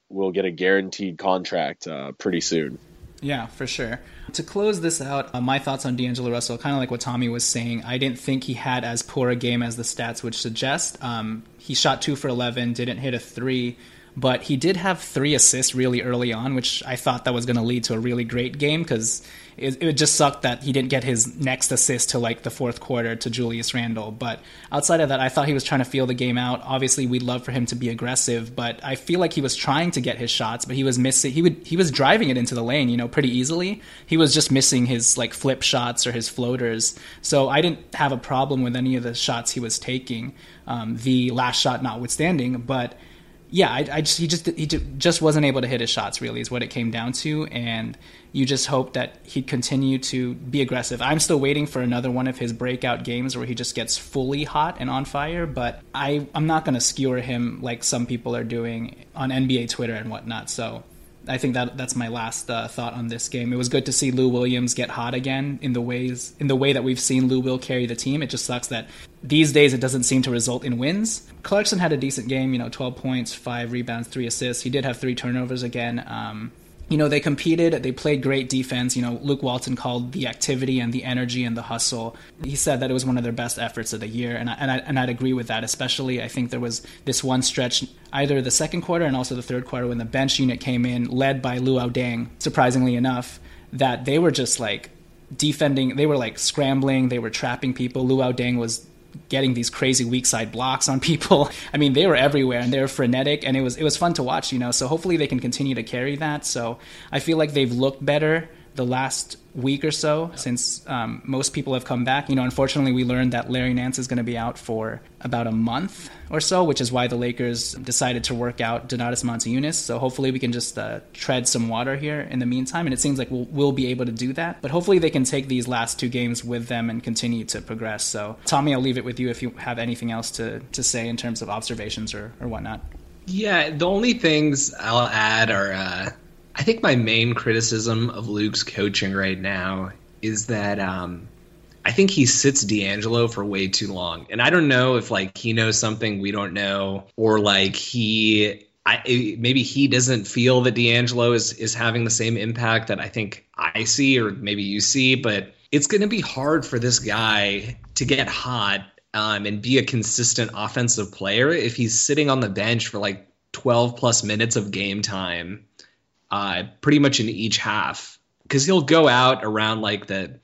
will get a guaranteed contract uh, pretty soon. Yeah, for sure. To close this out, uh, my thoughts on D'Angelo Russell, kind of like what Tommy was saying. I didn't think he had as poor a game as the stats would suggest. Um, he shot two for 11, didn't hit a three. but he did have three assists really early on, which I thought that was going to lead to a really great game because it, it just sucked that he didn't get his next assist to like the fourth quarter to Julius Randle. But outside of that, I thought he was trying to feel the game out. Obviously, we'd love for him to be aggressive, but I feel like he was trying to get his shots, but he was missing. He would he was driving it into the lane, you know, pretty easily. He was just missing his like flip shots or his floaters. So I didn't have a problem with any of the shots he was taking. Um, the last shot notwithstanding, but yeah, I, I, just he just he just wasn't able to hit his shots. Really, is what it came down to, and you just hope that he'd continue to be aggressive. I'm still waiting for another one of his breakout games where he just gets fully hot and on fire, but I I'm not going to skewer him like some people are doing on NBA Twitter and whatnot. So I think that that's my last uh, thought on this game. It was good to see Lou Williams get hot again in the ways in the way that we've seen Lou Will carry the team. It just sucks that these days it doesn't seem to result in wins. Clarkson had a decent game, you know, 12 points, five rebounds, three assists. He did have three turnovers again. Um, you know, they competed, they played great defense. You know, Luke Walton called the activity and the energy and the hustle. He said that it was one of their best efforts of the year, and I, and, I, and I'd agree with that. Especially, I think there was this one stretch, either the second quarter and also the third quarter, when the bench unit came in, led by Luol Deng, surprisingly enough, that they were just like defending. They were like scrambling, they were trapping people. Luol Deng was getting these crazy weak side blocks on people. *laughs* I mean, they were everywhere and they were frenetic, and it was it was fun to watch. You know, so hopefully they can continue to carry that. So I feel like they've looked better the last week or so since um, most people have come back. You know, unfortunately, we learned that Larry Nance is going to be out for about a month or so, which is why the Lakers decided to work out Donatas Motiejunas. So hopefully, we can just uh, tread some water here in the meantime. And it seems like we'll, we'll be able to do that. But hopefully, they can take these last two games with them and continue to progress. So, Tommy, I'll leave it with you if you have anything else to, to say in terms of observations or, or whatnot. Yeah, the only things I'll add are. Uh I think my main criticism of Luke's coaching right now is that um, I think he sits D'Angelo for way too long, and I don't know if like he knows something we don't know, or like he. I, maybe he doesn't feel that D'Angelo is is having the same impact that I think I see, or maybe you see. But it's going to be hard for this guy to get hot um, and be a consistent offensive player if he's sitting on the bench for like 12 plus minutes of game time uh, pretty much in each half. Because he'll go out around like the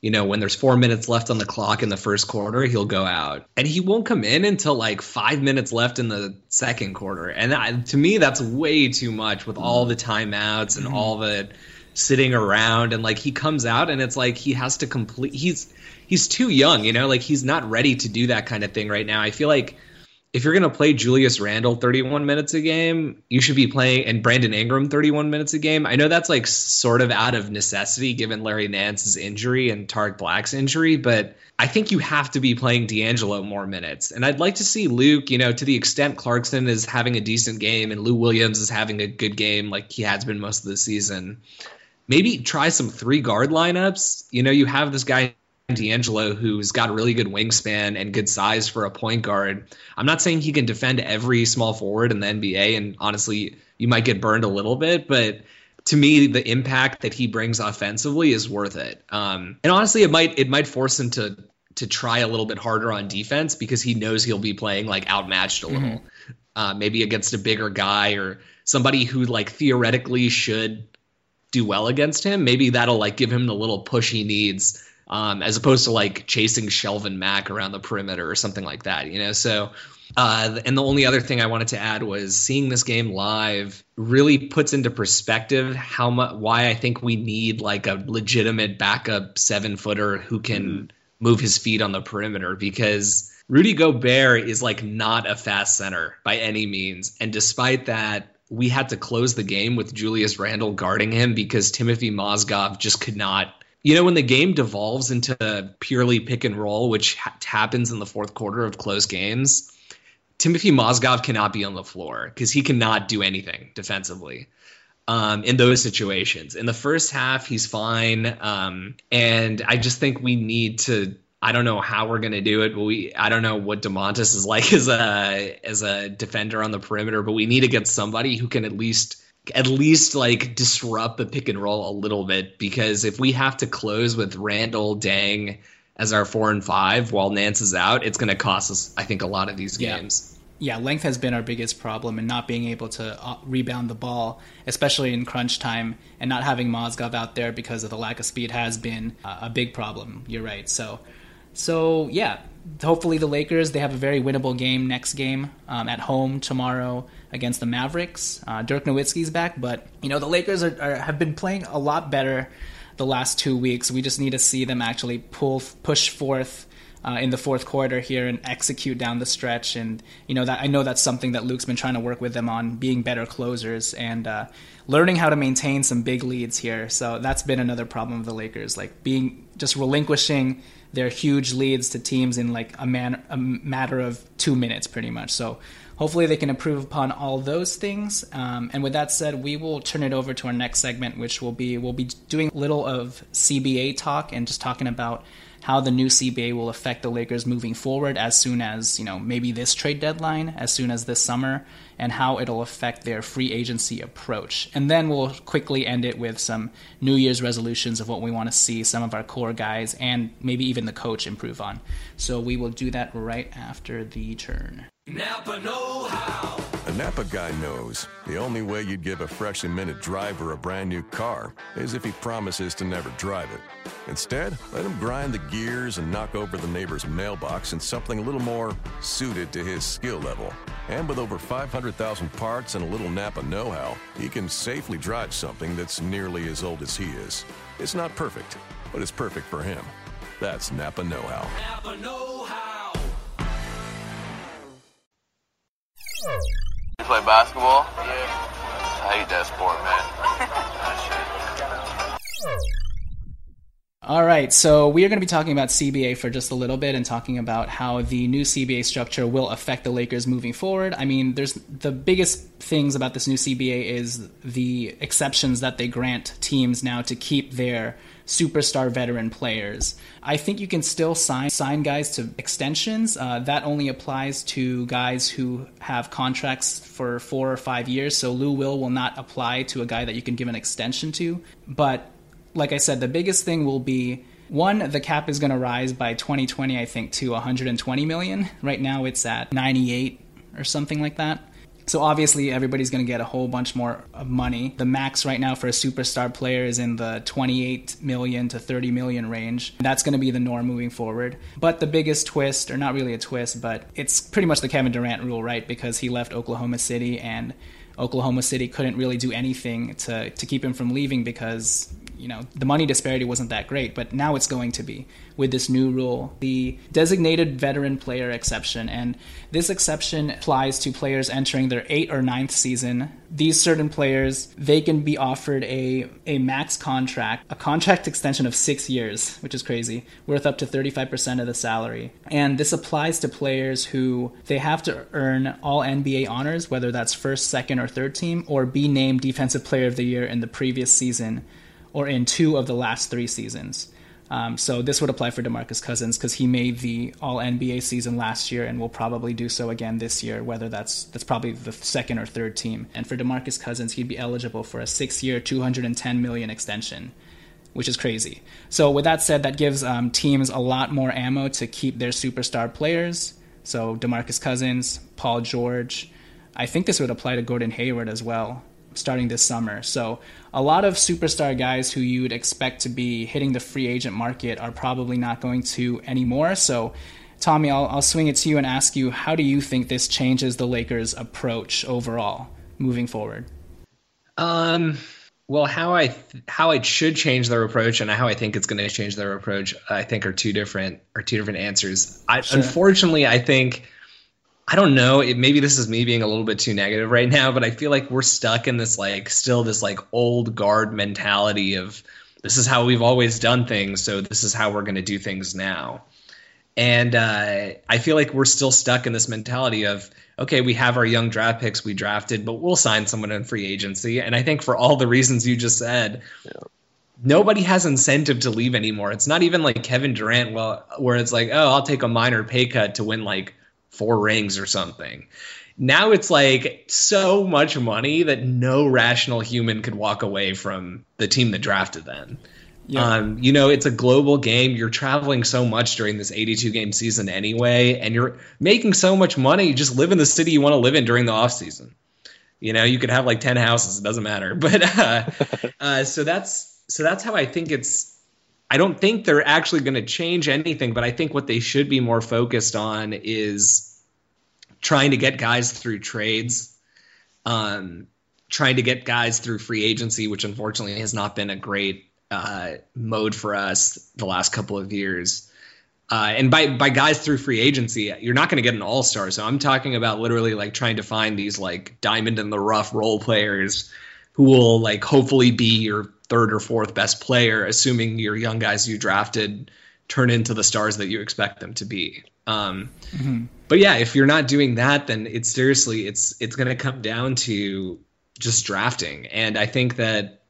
you know when there's four minutes left on the clock in the first quarter he'll go out. And he won't come in until like five minutes left in the second quarter. And I, to me that's way too much with all the timeouts and mm-hmm. all the sitting around. And like he comes out and it's like he has to complete he's he's too young you know? Like he's not ready to do that kind of thing right now. I feel like if you're going to play Julius Randle 31 minutes a game, you should be playing and Brandon Ingram 31 minutes a game. I know that's like sort of out of necessity given Larry Nance's injury and Tarik Black's injury, but I think you have to be playing D'Angelo more minutes. And I'd like to see Luke, you know, to the extent Clarkson is having a decent game and Lou Williams is having a good game like he has been most of the season. Maybe try some three guard lineups. You know, you have this guy D'Angelo, who's got a really good wingspan and good size for a point guard. I'm not saying he can defend every small forward in the NBA, and honestly, you might get burned a little bit, but to me, the impact that he brings offensively is worth it. Um, and honestly, it might it might force him to to try a little bit harder on defense because he knows he'll be playing like outmatched a little, mm-hmm. uh, maybe against a bigger guy or somebody who like theoretically should do well against him. Maybe that'll like give him the little push he needs um, as opposed to like chasing Shelvin Mack around the perimeter or something like that, you know? So, uh, and the only other thing I wanted to add was seeing this game live really puts into perspective how much, why I think we need like a legitimate backup seven footer who can mm-hmm. move his feet on the perimeter because Rudy Gobert is like not a fast center by any means. And despite that, we had to close the game with Julius Randle guarding him because Timofey Mozgov just could not you know, when the game devolves into purely pick and roll, which ha- happens in the fourth quarter of close games, Timofey Mozgov cannot be on the floor because he cannot do anything defensively um, in those situations. In the first half, he's fine, um, and I just think we need to. I don't know how we're gonna do it, but we I don't know what Donatas is *laughs* like as a as a defender on the perimeter, but we need to get somebody who can at least at least like disrupt the pick and roll a little bit because if we have to close with Randle Deng as our four and five while Nance is out, it's going to cost us, I think, a lot of these games. yeah, length has been our biggest problem, and not being able to uh, rebound the ball, especially in crunch time, and not having Mozgov out there because of the lack of speed has been uh, a big problem. You're right. So, so yeah, hopefully the Lakers they have a very winnable game next game um, at home tomorrow against the Mavericks. Uh, Dirk Nowitzki's back, but you know the Lakers are, are, have been playing a lot better the last two weeks. We just need to see them actually pull push forth uh, in the fourth quarter here and execute down the stretch. And you know that I know that's something that Luke's been trying to work with them on being better closers and uh, learning how to maintain some big leads here. So that's been another problem of the Lakers, like being just relinquishing their huge leads to teams in like a man a matter of two minutes, pretty much. So hopefully they can improve upon all those things. Um, and with that said, we will turn it over to our next segment, which will be we'll be doing a little of CBA talk and just talking about how the new CBA will affect the Lakers moving forward as soon as, you know, maybe this trade deadline, as soon as this summer, and how it'll affect their free agency approach. And then we'll quickly end it with some New Year's resolutions of what we want to see some of our core guys and maybe even the coach improve on. So we will do that right after the turn. Napa Know How. A Napa guy knows the only way you'd give a freshly minted driver a brand new car is if he promises to never drive it. Instead, let him grind the gears and knock over the neighbor's mailbox in something a little more suited to his skill level. And with over 500,000 parts and a little Napa know how, he can safely drive something that's nearly as old as he is. It's not perfect, but it's perfect for him. That's Napa Know How. Napa Know You play basketball? Yeah. I hate that sport, man. *laughs* All right, so we are going to be talking about CBA for just a little bit and talking about how the new CBA structure will affect the Lakers moving forward. I mean, there's the biggest things about this new CBA is the exceptions that they grant teams now to keep their superstar veteran players. I think you can still sign sign guys to extensions. Uh, that only applies to guys who have contracts for four or five years. So Lou Will will not apply to a guy that you can give an extension to. But like I said, the biggest thing will be one, the cap is going to rise by 2020, I think, to 120 million. Right now, it's at 98 or something like that. So obviously everybody's going to get a whole bunch more money. The max right now for a superstar player is in the 28 million to 30 million range. That's going to be the norm moving forward. But the biggest twist, or not really a twist, but it's pretty much the Kevin Durant rule, right? Because he left Oklahoma City and Oklahoma City couldn't really do anything to to keep him from leaving because you know the money disparity wasn't that great but now it's going to be with this new rule. The designated veteran player exception and this exception applies to players entering their eighth or ninth season. These certain players they can be offered a, a max contract a contract extension of six years which is crazy worth up to 35% of the salary. And this applies to players who they have to earn all nba honors whether that's first second or third team or be named defensive player of the year in the previous season or in two of the last three seasons. Um, so this would apply for DeMarcus Cousins because he made the All NBA season last year and will probably do so again this year. Whether that's that's probably the second or third team. And for DeMarcus Cousins, he'd be eligible for a six-year, 210 million extension, which is crazy. So with that said, that gives um, teams a lot more ammo to keep their superstar players. So DeMarcus Cousins, Paul George. I think this would apply to Gordon Hayward as well starting this summer. So a lot of superstar guys who you would expect to be hitting the free agent market are probably not going to anymore. So Tommy, I'll, I'll swing it to you and ask you, how do you think this changes the Lakers' approach overall moving forward? Um, well, how I th- how it should change their approach and how I think it's going to change their approach, I think are two different are two different answers. I, sure. Unfortunately, I think I don't know. It, maybe this is me being a little bit too negative right now, but I feel like we're stuck in this like still this like old guard mentality of this is how we've always done things, so this is how we're going to do things now. And uh, I feel like we're still stuck in this mentality of okay, we have our young draft picks we drafted, but we'll sign someone in free agency. And I think for all the reasons you just said, yeah. nobody has incentive to leave anymore. It's not even like Kevin Durant, well, where it's like, oh, I'll take a minor pay cut to win like four rings or something. Now it's like so much money that no rational human could walk away from the team that drafted them. Yeah. Um, you know, it's a global game. You're traveling so much during this 82 game season anyway, and you're making so much money. You just live in the city you want to live in during the off season. You know, you could have like 10 houses, it doesn't matter. *laughs* But uh, uh, so that's so that's how I think it's. I don't think they're actually going to change anything, but I think what they should be more focused on is trying to get guys through trades. Um, trying to get guys through free agency, which unfortunately has not been a great uh, mode for us the last couple of years. Uh, and by by guys through free agency, you're not going to get an all star. So I'm talking about literally like trying to find these like diamond in the rough role players who will like hopefully be your third or fourth best player, assuming your young guys you drafted turn into the stars that you expect them to be. Um, mm-hmm. But yeah, if you're not doing that, then it's seriously it's it's going to come down to just drafting. And I think that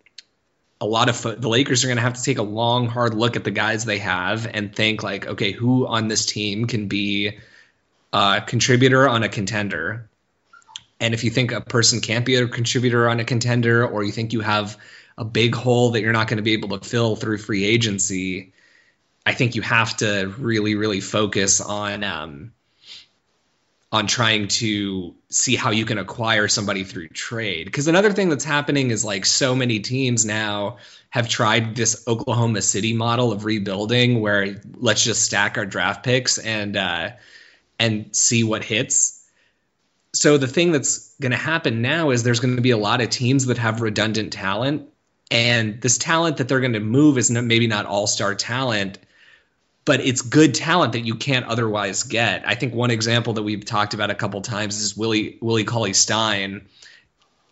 a lot of fo- the Lakers are going to have to take a long, hard look at the guys they have and think like, okay, who on this team can be a contributor on a contender? And if you think a person can't be a contributor on a contender, or you think you have a big hole that you're not going to be able to fill through free agency, I think you have to really, really focus on um, on trying to see how you can acquire somebody through trade. Because another thing that's happening is like so many teams now have tried this Oklahoma City model of rebuilding, where let's just stack our draft picks and uh, and see what hits. So the thing that's going to happen now is there's going to be a lot of teams that have redundant talent, and this talent that they're going to move is maybe not all star talent but it's good talent that you can't otherwise get. I think one example that we've talked about a couple times is Willie Willie Cauley Stein.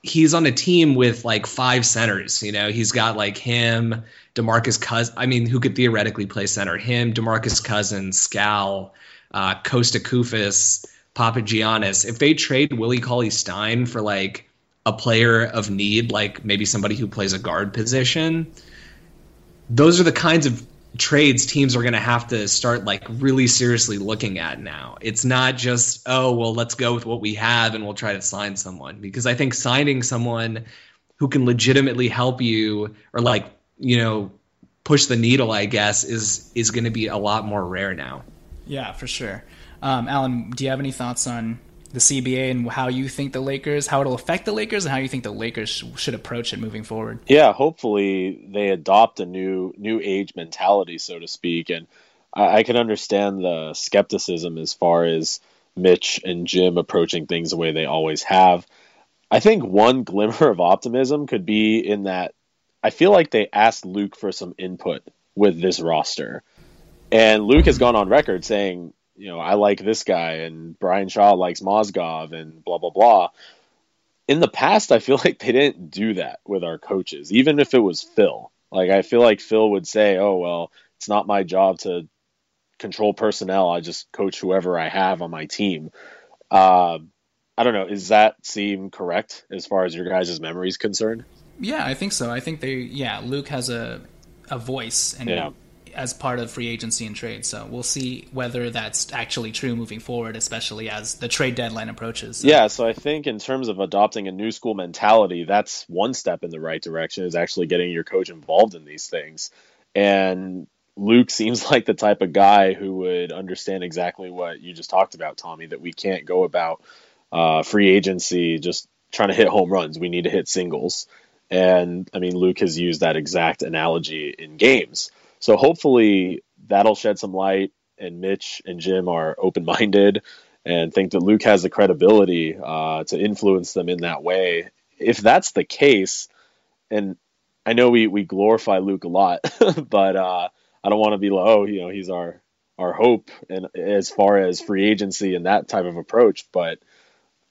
He's on a team with like five centers. You know, he's got like him, Demarcus Cousins. I mean, who could theoretically play center? Him, Demarcus Cousins, Skal, uh, Kosta Koufos, Papagiannis. If they trade Willie Cauley Stein for like a player of need, like maybe somebody who plays a guard position, those are the kinds of trades teams are going to have to start like really seriously looking at now. It's not just oh well let's go with what we have and we'll try to sign someone because I think signing someone who can legitimately help you or like you know push the needle I guess is is going to be a lot more rare now. Yeah, for sure. Um, Alan, do you have any thoughts on the CBA and how you think the Lakers, how it'll affect the Lakers, and how you think the Lakers sh- should approach it moving forward. Yeah, hopefully they adopt a new new age mentality, so to speak, and I, I can understand the skepticism as far as Mitch and Jim approaching things the way they always have. I think one *laughs* glimmer of optimism could be in that I feel like they asked Luke for some input with this roster. And Luke has gone on record saying you know, I like this guy and Brian Shaw likes Mozgov and blah blah blah. In the past, I feel *laughs* like they didn't do that with our coaches, even if it was Phil. Like I feel like Phil would say, "Oh well, it's not my job to control personnel. I just coach whoever I have on my team." Uh, I don't know. Is that seem correct as far as your guys' memory is concerned? Yeah, I think so. I think they. Yeah, Luke has a a voice, and yeah as part of free agency and trade. So we'll see whether that's actually true moving forward, especially as the trade deadline approaches. Yeah, so I think in terms of adopting a new school mentality, that's one step in the right direction is actually getting your coach involved in these things. And Luke seems *laughs* like the type of guy who would understand exactly what you just talked about, Tommy, that we can't go about uh, free agency just trying to hit home runs. We need to hit singles. And I mean, Luke has used that exact analogy in games. So hopefully that'll shed some light, and Mitch and Jim are open minded and think that Luke has the credibility uh, to influence them in that way. If that's the case, and I know we, we glorify Luke a lot, *laughs* but uh, I don't want to be like, oh, you know, he's our our hope and as far as free agency and that type of approach, but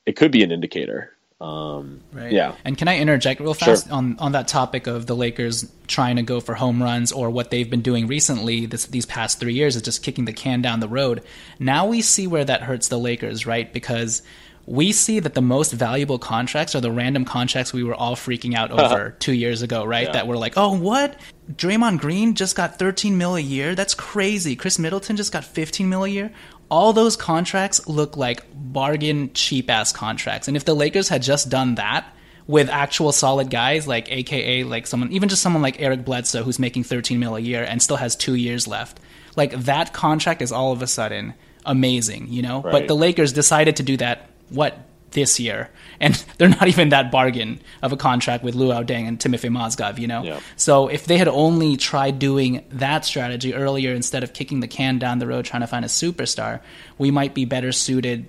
it could be an indicator. Um, right. Yeah. And can I interject real fast sure. on, on that topic of the Lakers trying to go for home runs or what they've been doing recently this, these past three years is just kicking the can down the road. Now we see where that hurts the Lakers, right? Because we see that the most valuable contracts are the random contracts we were all freaking out over *laughs* two years ago, right? Yeah. That were like, oh, what? Draymond Green just got 13 mil a year? That's crazy. Khris Middleton just got 15 mil a year all those contracts look like bargain cheap ass contracts. And if the Lakers had just done that, with actual solid guys like AKA like someone even just someone like Eric Bledsoe who's making 13 mil a year and still has 2 years left. Like that contract is all of a sudden amazing, you know? Right. But the Lakers decided to do that what this year and *laughs* they're not even that bargain of a contract with Luol Deng and Timofey Mozgov, you know? Yeah. So if they had only tried doing that strategy earlier instead of kicking the can down the road trying to find a superstar, we might be better suited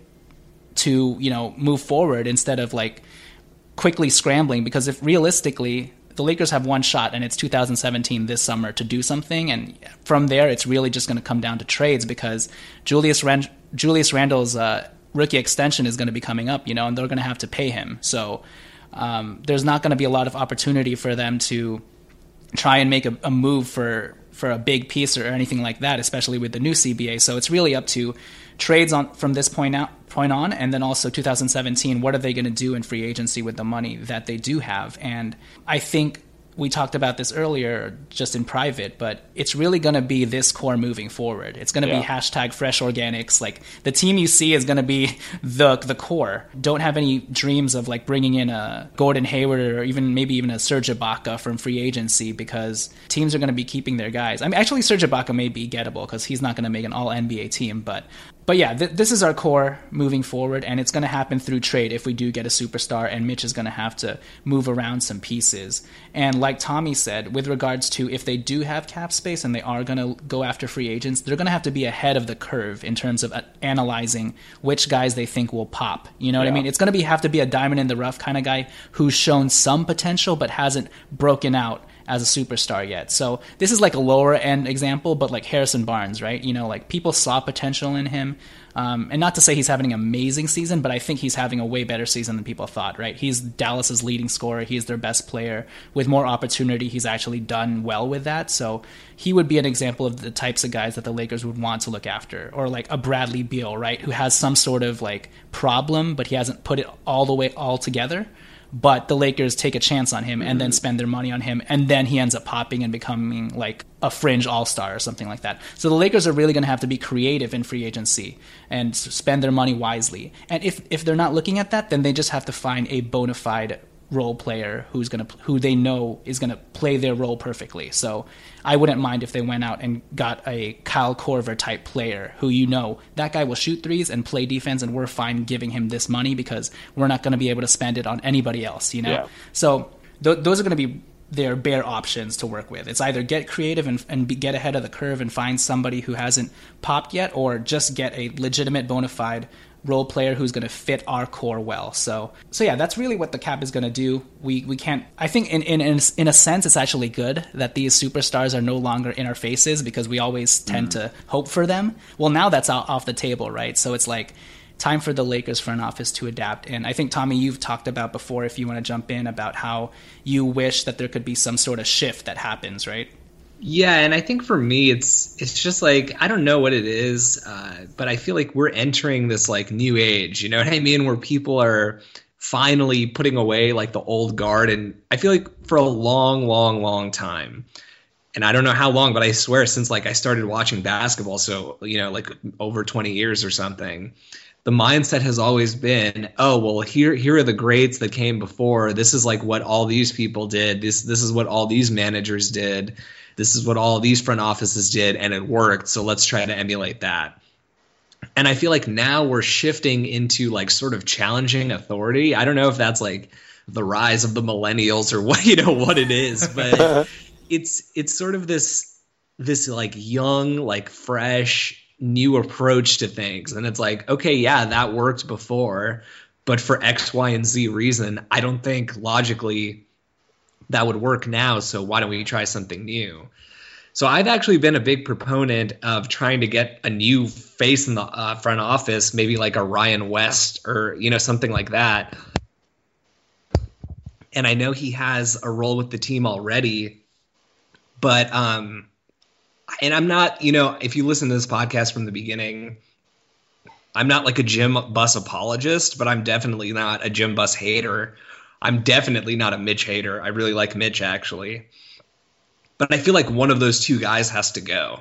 to, you know, move forward instead of like quickly scrambling because if realistically the Lakers have one shot and it's 2017 this summer to do something and from there it's really just going to come down to trades because Julius Rand- Julius Randle's uh, rookie extension is going to be coming up, you know, and they're going to have to pay him. So um, there's not going to be a lot of opportunity for them to try and make a, a move for for a big piece or anything like that, especially with the new CBA. So it's really up to trades on from this point out point on, and then also 2017. What are they going to do in free agency with the money that they do have? And I think we talked about this earlier just in private, but it's really going to be this core moving forward. It's going to Yeah. be hashtag fresh organics. Like the team you see is going to be *laughs* the the core. Don't have any dreams of like bringing in a Gordon Hayward or even maybe even a Serge Ibaka from free agency because teams are going to be keeping their guys. I mean, actually, Serge Ibaka may be gettable because he's not going to make an All NBA team, but but yeah, th- this is our core moving forward, and it's going to happen through trade if we do get a superstar, and Mitch is going to have to move around some pieces. And like Tommy said, with regards to if they do have cap space and they are going to go after free agents, they're going to have to be ahead of the curve in terms of uh, analyzing which guys they think will pop. You know what I mean? It's going to be have to be a diamond in the rough kind of guy who's shown some potential but hasn't broken out as a superstar yet. So this is like a lower end example, but like Harrison Barnes, right? You know, like people saw potential in him. Um, and not to say he's having an amazing season, but I think he's having a way better season than people thought, right? He's Dallas's leading scorer. He's their best player. With more opportunity, he's actually done well with that. So he would be an example of the types of guys that the Lakers would want to look after. Or like a Bradley Beal, right? Who has some sort of like problem, but he hasn't put it all the way all together but the Lakers take a chance on him and then mm-hmm. spend their money on him, and then he ends up popping and becoming like a fringe all star or something like that. So the Lakers are really going to have to be creative in free agency and spend their money wisely. And if if they're not looking at that, then they just have to find a bona fide role player who's going to who they know is going to play their role perfectly. So I wouldn't mind if they went out and got a Kyle Korver type player who you know that guy will shoot threes and play defense and we're fine giving him this money because we're not going to be able to spend it on anybody else, you know. Yeah. So th- those are going to be their bare options to work with. It's either get creative and, and be, get ahead of the curve and find somebody who hasn't popped yet, or just get a legitimate bona fide role player who's going to fit our core well. So, so yeah, that's really what the cap is going to do. We we can't. I think in in in in a sense, it's actually good that these superstars are no longer in our faces because we always tend mm. to hope for them. Well, now that's out, off the table, right? So it's like time for the Lakers front office to adapt. And I think Tommy, you've talked about before. If you want to jump in about how you wish that there could be some sort of shift that happens, right? Yeah, and I think for me, it's it's just like I don't know what it is, uh, but I feel like we're entering this like new age. You know what I mean? Where people are finally putting away like the old guard, and I feel like for a long, long, long time, and I don't know how long, but I swear since like I started watching basketball, so you know, like over twenty years or something. The mindset has always been, oh well, here here are the greats that came before. This is like what all these people did. This this is what all these managers did this is what all these front offices did and it worked so let's try to emulate that. And i feel like now we're shifting into like sort of challenging authority. I don't know if that's like the rise of the millennials or what *laughs* you know what it is but *laughs* it's it's sort of this this like young like fresh new approach to things. And it's like okay yeah that worked before but for x y and z reason i don't think logically that would work now so why don't we try something new? So i've actually been a big proponent of trying to get a new face in the uh, front office maybe like a ryan west or you know something like that. And i know he has a role with the team already but um and i'm not you know if you listen to this podcast from the beginning i'm not like a jim buss apologist but i'm definitely not a jim buss hater I'm definitely not a Mitch hater. I really like Mitch actually. But I feel like one of those two guys has to go.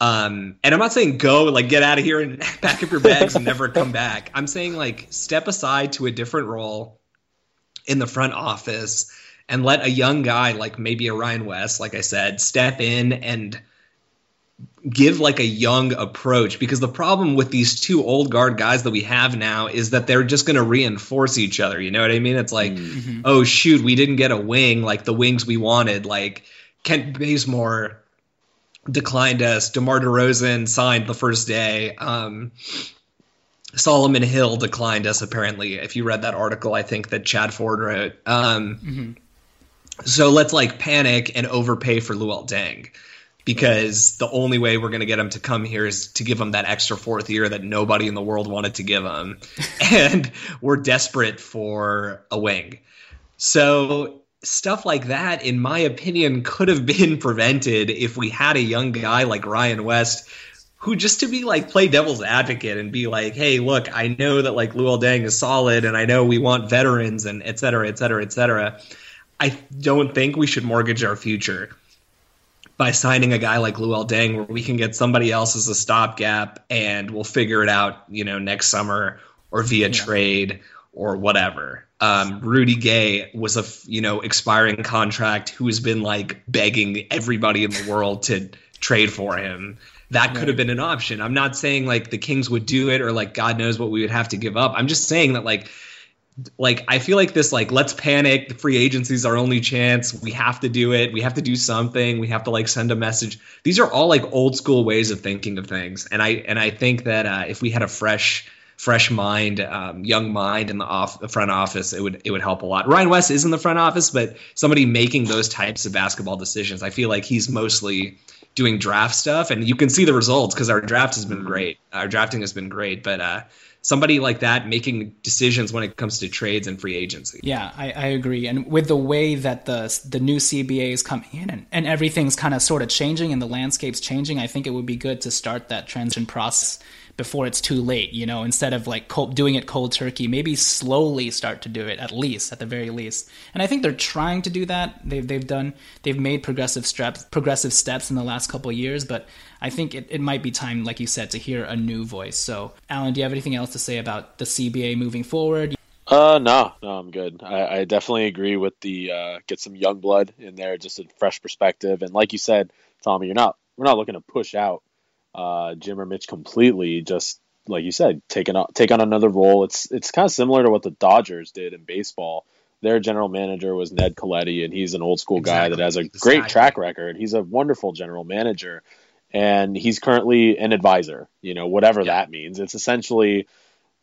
Um, and I'm not saying go, like get out of here and *laughs* pack up your bags and never come back. I'm saying like step aside to a different role in the front office and let a young guy like maybe a Ryan West, like I said, step in and give like a young approach because the problem with these two old guard guys that we have now is that they're just going to reinforce each other you know what i mean it's like mm-hmm. oh shoot we didn't get a wing like the wings we wanted like kent bazemore declined us demar DeRozan signed the first day um, solomon hill declined us apparently if you read that article i think that chad ford wrote um, mm-hmm. so let's like panic and overpay for luol deng because the only way we're going to get him to come here is to give him that extra fourth year that nobody in the world wanted to give him. *laughs* and we're desperate for a wing. So stuff like that, in my opinion, could have been *laughs* prevented if we had a young guy like Ryan West who just to be like play devil's advocate and be like, hey, look, I know that like Luol Deng is solid and I know we want veterans and et cetera, et cetera, et cetera. I don't think we should mortgage our future by signing a guy like Luol Deng, where we can get somebody else as a stopgap, and we'll figure it out, you know, next summer or via yeah. trade or whatever. Um, Rudy Gay was a you know expiring contract who has been like begging everybody in the world to trade for him. That could have been an option. I'm not saying like the Kings would do it or like God knows what we would have to give up. I'm just saying that like like I feel like this like let's panic the free agency is our only chance we have to do it we have to do something we have to like send a message. These are all like old school ways of thinking of things and I and I think that uh, if we had a fresh fresh mind um, young mind in the off the front office it would it would help a lot. Ryan West is in the front office but somebody making those types of basketball decisions I feel like he's mostly doing draft stuff and you can see the results because our draft has been great. Our drafting has been great but uh somebody like that making decisions when it comes to trades and free agency. Yeah, I, I agree. And with the way that the the new CBA is coming in and, and everything's kind of sort of changing and the landscape's changing, I think it would be good to start that transition process before it's too late. You know, instead of like cold, doing it cold turkey, maybe slowly start to do it at least, at the very least. And I think they're trying to do that. They've they've done they've made progressive steps progressive steps in the last couple years, but I think it, it might be time, like you said, to hear a new voice. So, Alan, do you have anything else to say about the CBA moving forward? Uh, no, no, I'm good. I, I definitely agree with the uh, get some young blood in there, just a fresh perspective. And like you said, Tommy, you're not we're not looking to push out uh, Jim or Mitch completely. Just like you said, taking on take on another role. It's it's kind of similar to what the Dodgers did in baseball. Their general manager was Ned Colletti, and he's an old school exactly. guy that has a exactly. great track record. He's a wonderful general manager and he's currently an advisor. You know, whatever yeah. that means. It's essentially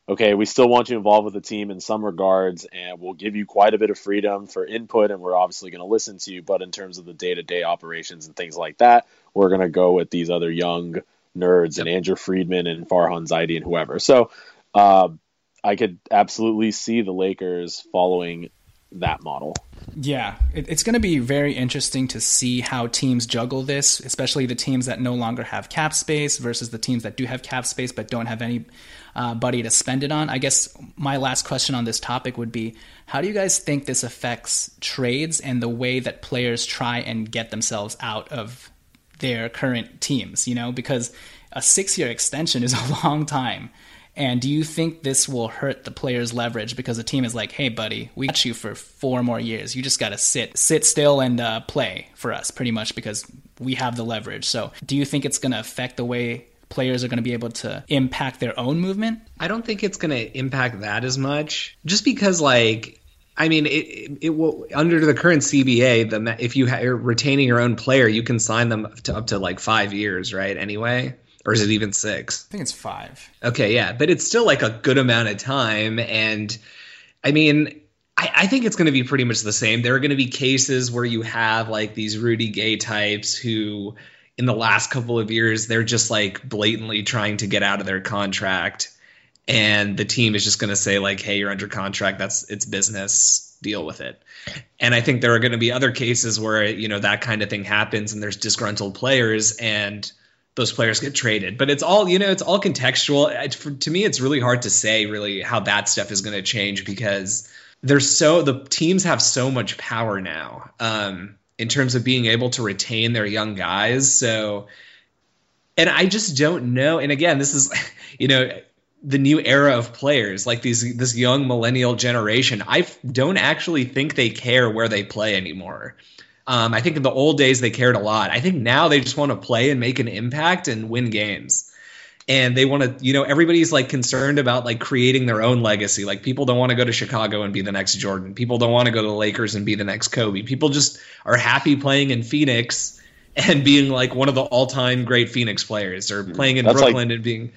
okay. We still want you involved with the team in some regards, and we'll give you quite a bit of freedom for input, and we're obviously going to listen to you. But in terms of the day to day operations and things like that, we're going to go with these other young nerds yep. and Andrew Friedman and Farhan Zaidi and whoever. So. Uh, I could absolutely see the Lakers following that model. Yeah, it, it's going to be very interesting to see how teams juggle this, especially the teams that no longer have cap space versus the teams that do have cap space but don't have any uh, buddy to spend it on. I guess my last question on this topic would be how do you guys think this affects trades and the way that players try and get themselves out of their current teams? You know, because a six year extension is *laughs* a long time. And do you think this will hurt the player's leverage because the team is like, "Hey, buddy, we got you for four more years. You just got to sit, sit still, and uh, play for us, pretty much, because we have the leverage." So, do you think it's going to affect the way players are going to be able to impact their own movement? I don't think it's going to impact that as much, just because like I mean, it, it, it, will under the current CBA. The if you are retaining your own player, you can sign them to up to like five years, right? Anyway, or is it even six? I think it's five. Okay, yeah, but it's still like a good amount of time, and I mean, I, I think it's going to be pretty much the same. There are going to be cases where you have like these Rudy Gay types who, in the last couple of years, they're just like blatantly trying to get out of their contract, and the team is just going to say like, "Hey, you're under contract. That's it's business. Deal with it." And I think there are going to be other cases where you know that kind of thing happens, and there's disgruntled players and those players get traded. But it's all you know, it's all contextual. It, for, to me, it's really hard to say really how that stuff is going to change because there's so the teams have so much power now um, in terms of being able to retain their young guys. So, and I just don't know. And again, this is *laughs* you know the new era of players, like these this young millennial generation. I don't actually think they care where they play anymore. Um, I think in the old days they cared a lot. I think now they just want to play and make an impact and win games. And they want to, you know, everybody's like concerned about like creating their own legacy. Like people don't want to go to Chicago and be the next Jordan. People don't want to go to the Lakers and be the next Kobe. People just are happy playing in Phoenix and being like one of the all-time great Phoenix players, or playing in That's Brooklyn like- and being.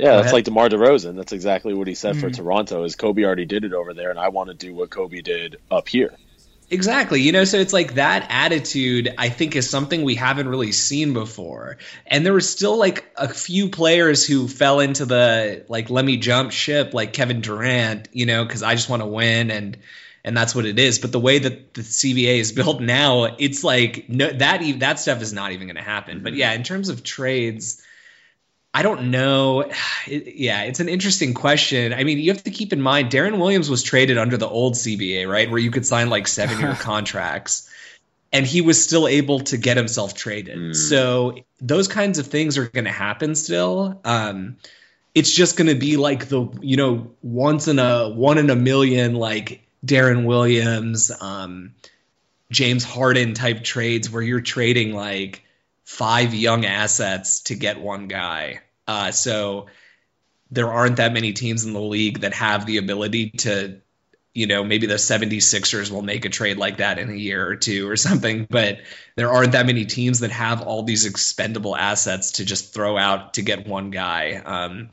Yeah, that's like DeMar DeRozan. That's exactly what he said for Mhm. Toronto. Is Kobe already did it over there, and I want to do what Kobe did up here. Exactly. You know, so it's like that attitude, I think, is something we haven't really seen before. And there were still like a few players who fell into the like, let me jump ship, like Kevin Durant, you know, because I just want to win and and that's what it is. But the way that the CBA is *laughs* built now, it's like no, that that stuff is not even going to happen. But yeah, in terms of trades, I don't know. *sighs* It, yeah, it's an interesting question. I mean, you have to keep in mind Deron Williams was traded under the old CBA, right, where you could sign like seven year *laughs* contracts, and he was still able to get himself traded. So those kinds of things are going to happen still. Um, it's just going to be like the you know once in a one in a million like Deron Williams, um, James Harden type trades where you're trading like five young assets to get one guy. Uh, so there aren't that many teams in the league that have the ability to, you know, maybe the 76ers will make a trade like that in a year or two or *laughs* something, but there aren't that many teams that have all these expendable assets to just throw out to get one guy. Um,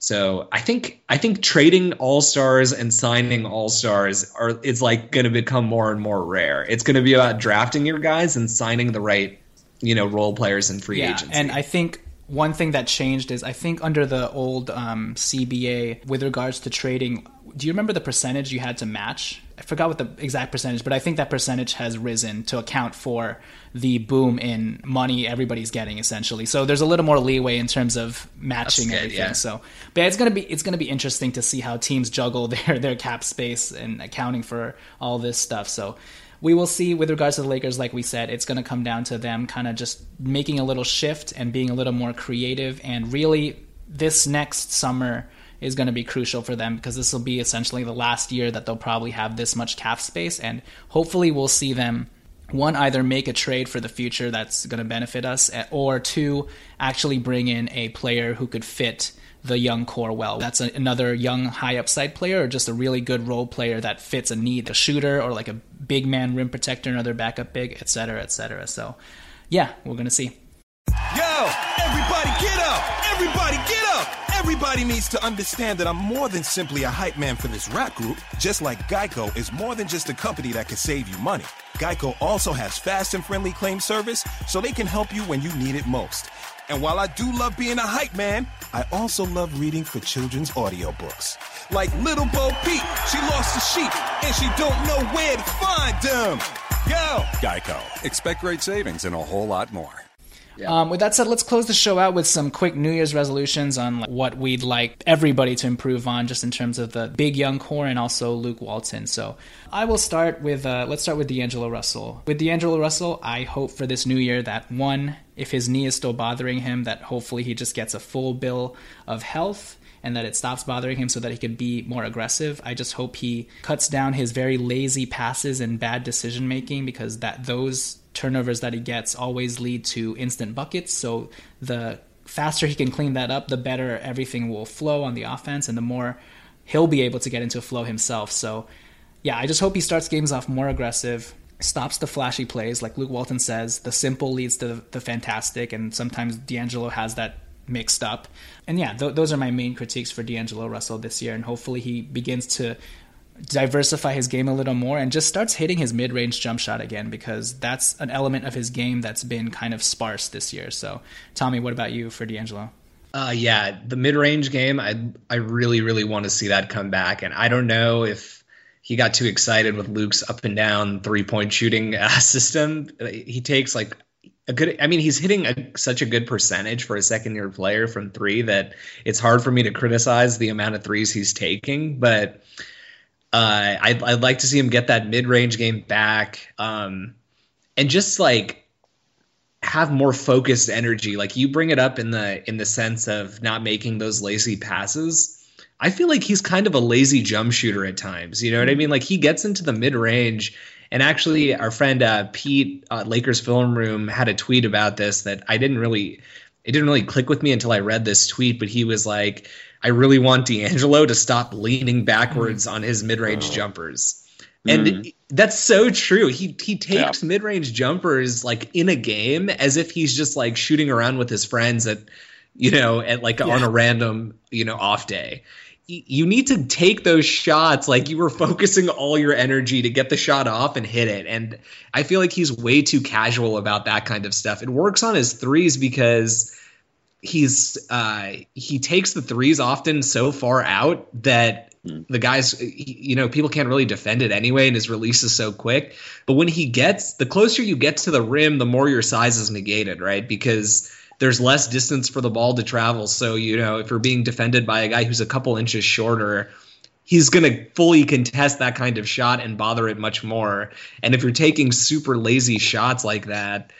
so I think I think trading all stars and signing all stars are is like going to become more and more rare. It's going to be about drafting your guys and signing the right, you know, role players and free yeah, agents. and I think one thing that changed is I think under the old um, CBA with regards to trading. Do you remember the percentage you had to match? I forgot what the exact percentage, but I think that percentage has risen to account for the boom in money everybody's getting essentially. So there's a little more leeway in terms of matching good, everything. yeah. So, but yeah, it's gonna be it's gonna be interesting to see how teams juggle *laughs* their their cap space and accounting for all this stuff. So we will see with regards to the Lakers, like we said, it's going to come down to them kind of just making a little shift and being a little more creative. And really, this next summer is going to be crucial for them because this will be essentially the last year that they'll probably have this much cap space. And hopefully, we'll see them one either make a trade for the future that's going to benefit us eh, or two actually bring in a player who could fit the young core well that's a, another young high upside player or just a really good role player that fits a need a shooter or like a big man rim protector another backup big etc etc so yeah we're to see Yo, everybody get up! Everybody get up! Everybody needs to understand that I'm more than simply a hype man for this rap group, just like Geico is more than just a company that can save you money. Geico also has fast and friendly claim service so they can help you when you need it most. And while I do love being a hype man, I also love reading for children's audiobooks. Like Little Bo Peep, she lost the sheep and she don't know where to find them. Go! Geico. Expect great savings and a whole lot more. Um, with that said, let's close the show out with some quick New Year's resolutions on like, what we'd like everybody to improve on, just in terms of the big young core and also Luke Walton. So I will start with uh, let's start with D'Angelo Russell. With D'Angelo Russell, I hope for this new year that one, if his knee is still bothering him, that hopefully he just gets a full bill of health and that it stops bothering him so that he can be more aggressive. I just hope he cuts down his very lazy passes and bad decision making because that those turnovers that he gets always lead to instant buckets. So the faster he can clean that up, the better everything will flow on the offense and the more he'll be able to get into a flow himself. So yeah, I just hope he starts games off more aggressive, stops the flashy plays. Like Luke Walton says, the simple leads to the fantastic, and sometimes D'Angelo has that mixed up. And yeah, th- those are my main critiques for D'Angelo Russell this year. And hopefully he begins to diversify his game a little more and just starts hitting his mid-range jump shot again because that's an element of his game that's been kind of sparse this year. So, Tommy, what about you for D'Angelo? Uh, yeah, the mid-range game, I I really really want to see that come back, and I don't know if he got too excited with Luke's up and down three-point shooting uh, *laughs* system. He takes like a good. I mean, he's hitting a, such a good percentage for a second-year player from three that it's hard for me to criticize the amount of threes he's taking, but. Uh, I'd, I'd like to see him get that mid-range game back, um, and just like have more focused energy. Like you bring it up in the in the sense of not making those lazy passes. I feel like he's kind of a lazy jump shooter at times. You know what I mean? Like he gets into the mid range. And actually, our friend uh, Pete, uh, Lakers Film Room, had a tweet about this that I didn't really, it didn't really click with me until I read this tweet. But he was like, "I really want D'Angelo to stop leaning backwards mm. on his mid-range oh. jumpers." And mm. that's so true. He he takes yeah. mid-range jumpers like in a game as if he's just like shooting around with his friends at you know, at like yeah. on a random, you know, off day you need to take those shots like you were focusing all your energy to get the shot off and hit it. And I feel like he's way too casual about that kind of stuff. It works on his threes because he's uh, he takes the threes often so far out that hmm. the guys you know people can't really defend it anyway and his release is so quick but when he gets the closer you get to the rim the more your size is negated right because there's less distance for the ball to travel. So, you know, if you're being defended by a guy who's a couple inches shorter, he's going to fully contest that kind of shot and bother it much more. And if you're taking super lazy shots like that,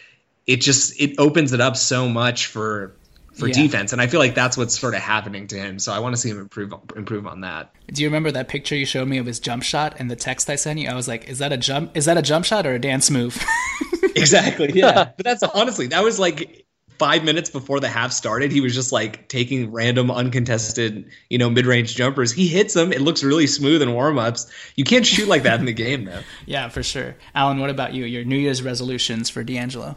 it just it opens it up so much for for yeah. defense and I feel like that's what's sort of happening to him. So I want to see him improve improve on that. Do you remember that picture you showed me of his jump shot and the text I sent you? I was like, is that a jump is that a jump shot or a dance move? *laughs* exactly. Yeah. but that's honestly that was like five minutes before the half started, he was just like taking random uncontested, you know, mid range jumpers. He hits them. It looks really smooth in warm ups. You can't shoot like that in the game, though. *laughs* yeah, for sure. Alan, what about you? Your New Year's resolutions for D'Angelo?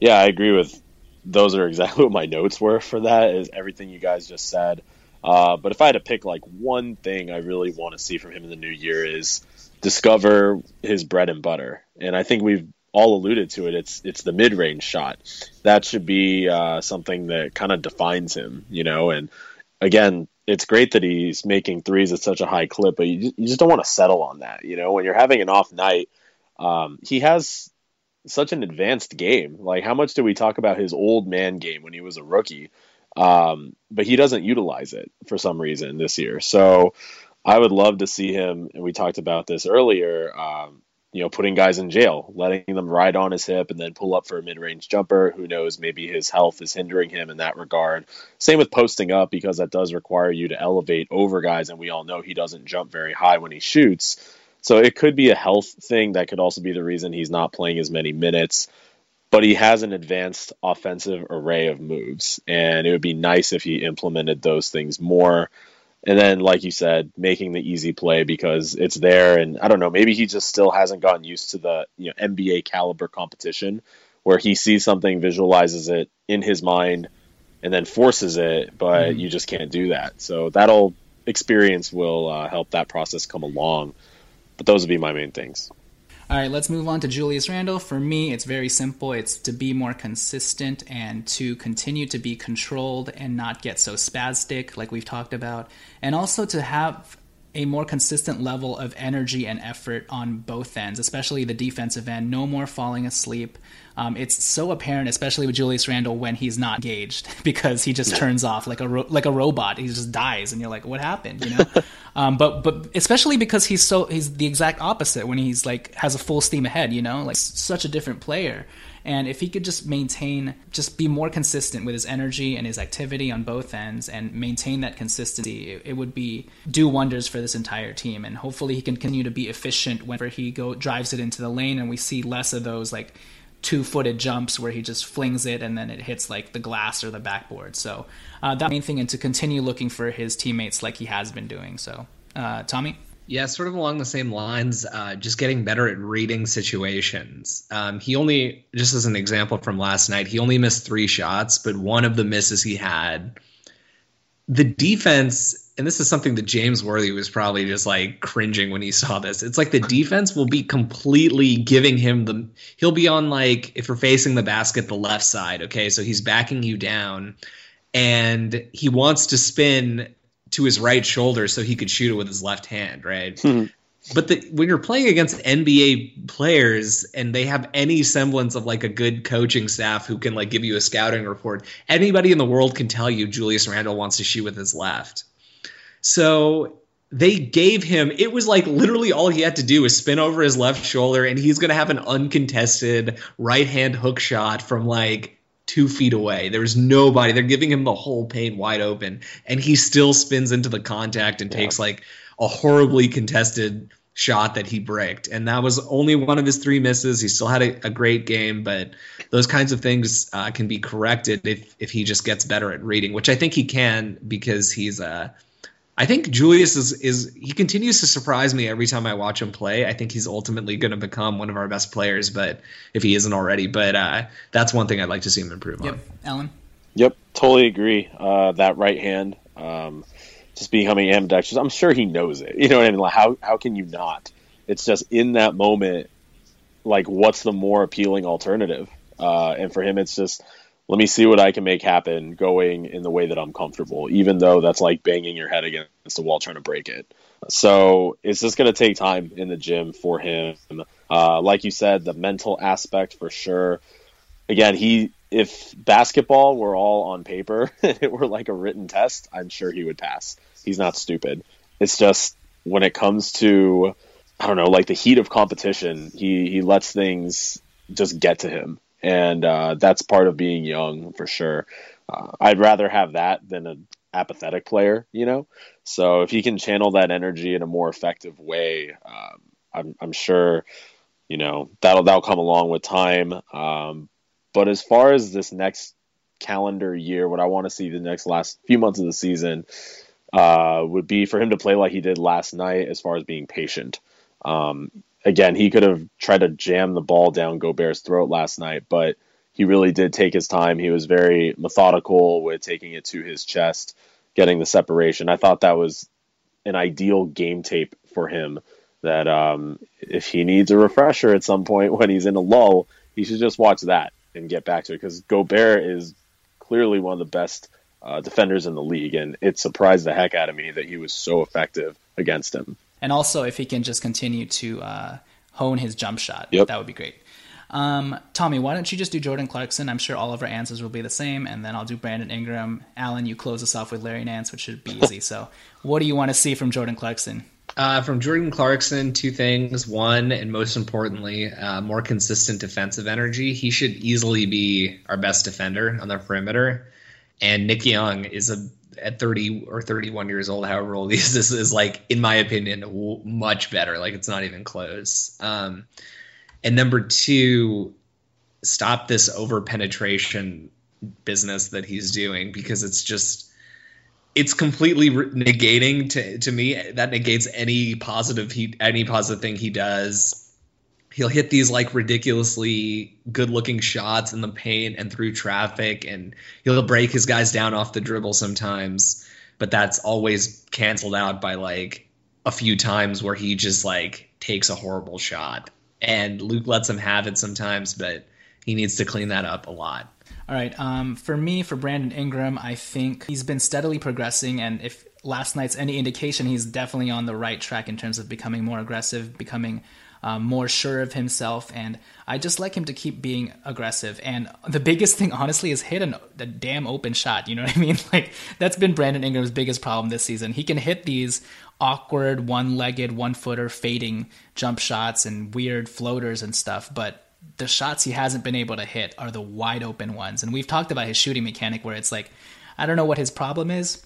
Yeah, I agree with those are exactly *laughs* what my notes were for that is everything you guys just said. Uh, but if I had to pick like one thing I really want to see from him in the new year is discover his bread and butter. And I think we've all alluded to it. It's it's the mid range shot that should be uh, something that kind of defines him, you know. And again, it's great that he's making threes at such a high clip, but you just, you just don't want to settle on that, you know. When you're having an off night, um, he has such an advanced game. Like, how much do we talk about his old man game when he was a rookie? Um, but he doesn't utilize it for some reason this year. So I would love to see him. And we talked about this earlier. Um, you know, putting guys in jail, letting them ride on his hip and then pull up for a mid range jumper. Who knows? Maybe his health is hindering him in that regard. Same with posting up because that does require you to elevate over guys. And we all know he doesn't jump very high when he shoots. So it could be a health thing. That could also be the reason he's not playing as many minutes. But he has an advanced offensive array of moves. And it would be nice if he implemented those things more and then like you said making the easy play because it's there and i don't know maybe he just still hasn't gotten used to the you know nba caliber competition where he sees something visualizes it in his mind and then forces it but mm-hmm. you just can't do that so that'll experience will uh, help that process come along but those would be my main things all right, let's move on to Julius Randle. For me, it's very simple. It's to be more consistent and to continue to be controlled and not get so spastic, like we've talked about, and also to have a more consistent level of energy and effort on both ends, especially the defensive end. No more falling asleep. Um, it's so apparent, especially with Julius Randle, when he's not engaged *laughs* because he just turns off like a ro- like a robot. He just dies, and you're like, "What happened?" You know. *laughs* um, but but especially because he's so he's the exact opposite when he's like has a full steam ahead. You know, like such a different player. And if he could just maintain, just be more consistent with his energy and his activity on both ends and maintain that consistency, it, it would be do wonders for this entire team. And hopefully he can continue to be efficient whenever he go drives it into the lane and we see less of those like two footed jumps where he just flings it and then it hits like the glass or the backboard. So uh, that main thing, and to continue looking for his teammates like he has been doing. So, uh, Tommy. Yeah, sort of along the same lines, uh, just getting better at reading situations. Um, he only, just as an example from last night, he only missed three shots, but one of the misses he had, the defense and this is something that James Worthy was probably just like cringing when he saw this. It's like the defense will be completely giving him the he'll be on like if you're facing the basket the left side, okay? So he's backing you down and he wants to spin to his right shoulder so he could shoot it with his left hand, right? Mm-hmm. But the, when you're playing against NBA players and they have any semblance of like a good coaching staff who can like give you a scouting report, anybody in the world can tell you Julius Randle wants to shoot with his left. So they gave him it was like literally all he had to do was spin over his left shoulder and he's going to have an uncontested right hand hook shot from like two feet away there was nobody they're giving him the whole paint wide open and he still spins into the contact and yeah. takes like a horribly contested shot that he bricked and that was only one of his three misses he still had a, a great game but those kinds of things uh, can be corrected if if he just gets better at reading which i think he can because he's uh I think Julius is is he continues to surprise me every time I watch him play. I think he's ultimately going to become one of our best players, but if he isn't already, but uh, that's one thing I'd like to see him improve yep. on. Alan. Yep, totally agree. Uh, that right hand, um, just becoming ambidextrous. I'm sure he knows it. You know what I mean? Like how how can you not? It's just in that moment, like what's the more appealing alternative? Uh, and for him, it's just let me see what I can make happen going in the way that I'm comfortable, even though that's like banging your head against the wall trying to break it. So it's just going to take time in the gym for him. Uh, like you said, the mental aspect for sure. Again, he if basketball were all on paper *laughs* and it were like a written test, I'm sure he would pass. He's not stupid. It's just when it comes to I don't know, like the heat of competition, he he lets things just get to him and uh, that's part of being young for sure. Uh, I'd rather have that than an apathetic player, you know. So if he can channel that energy in a more effective way, um, I'm, I'm sure, you know, that'll that'll come along with time. Um, but as far as this next calendar year, what I want to see the next last few months of the season uh, would be for him to play like he did last night, as far as being patient. Um, again, he could have tried to jam the ball down Gobert's throat last night, but he really did take his time. He was very methodical with taking it to his chest, getting the separation. I thought that was an ideal game tape for him. That um, if he needs a refresher at some point when he's in a lull, he should just watch that and get back to it because Gobert is clearly one of the best uh, defenders in the league, and it surprised the heck out of me that he was so effective against him and also if he can just continue to uh, hone his jump shot, yep. that would be great. Um, Tommy, why don't you just do Jordan Clarkson? I'm sure all of our answers will be the same, and then I'll do Brandon Ingram. Alan, you close us off with Larry Nance, which should be *laughs* easy. so, what do you want to see from Jordan Clarkson? Uh, from Jordan Clarkson, two things. One, and most importantly, uh, more consistent defensive energy. He should easily be our best defender on the perimeter. And Nick Young is a at 30 or 31 years old, however old he is, *laughs* this is like, in my opinion, much better. Like it's not even close. Um, and number two, stop this over penetration business that he's doing because it's just it's completely negating to to me that negates any positive he any positive thing he does he'll hit these like ridiculously good looking shots in the paint and through traffic and he'll break his guys down off the dribble sometimes but that's always canceled out by like a few times where he just like takes a horrible shot. And luke lets him have it sometimes but he needs to clean that up a lot. All right um, for me for brandon ingram i think he's been steadily progressing and if last night's any indication he's definitely on the right track in terms of becoming more aggressive becoming um, more sure of himself, and I just like him to keep being aggressive. And the biggest thing, honestly, is hit a damn open shot. You know what I mean? *laughs* Like that's been Brandon Ingram's biggest problem this season. He can hit these awkward, one-legged, one-footer, fading jump shots and weird floaters and stuff, but the shots he hasn't been able to hit are the wide open ones. And we've talked about his shooting mechanic, where it's like, I don't know what his problem is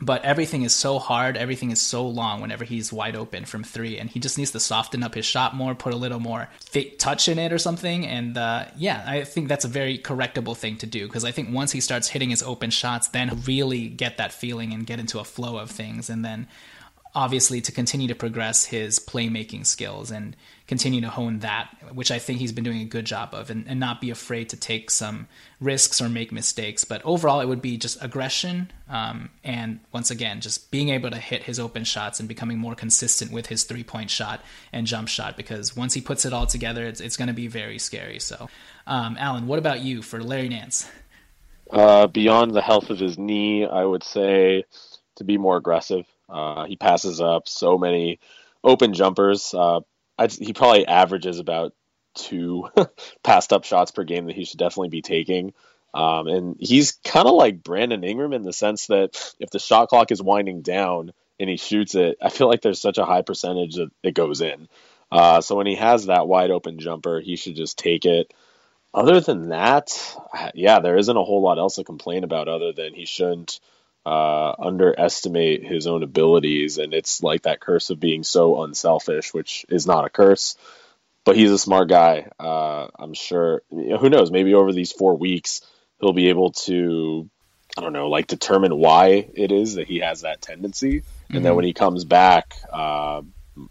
but everything is so hard everything is so long whenever he's wide open from three and he just needs to soften up his shot more put a little more touch in it or something and uh, yeah i think that's a very correctable thing to do because i think once he starts hitting his open shots then really get that feeling and get into a flow of things and then obviously to continue to progress his playmaking skills and continue to hone that, which I think he's been doing a good job of, and, and not be afraid to take some risks or make mistakes. But overall, it would be just aggression um, and once again, just being able to hit his open shots and becoming more consistent with his three point shot and jump shot because once he puts it all together, it's, it's going to be very scary. So, um, Alan, what about you for Larry Nance? Uh, beyond the health of his knee, I would say to be more aggressive. Uh, he passes up so many open jumpers. Uh, he probably averages about two *laughs* passed up shots per game that he should definitely be taking. Um, and he's kind of like Brandon Ingram in the sense that if the shot clock is winding down and he shoots it, I feel like there's such a high percentage that it goes in. Uh, so when he has that wide open jumper, he should just take it. Other than that, yeah, there isn't a whole lot else to complain about other than he shouldn't uh, underestimate his own abilities. And it's like that curse of being so unselfish, which is not a curse, but he's a smart guy. Uh, I'm sure, who knows, maybe over these four weeks, he'll be able to, I don't know, like determine why it is that he has that tendency. And mm-hmm. then when he comes back, uh,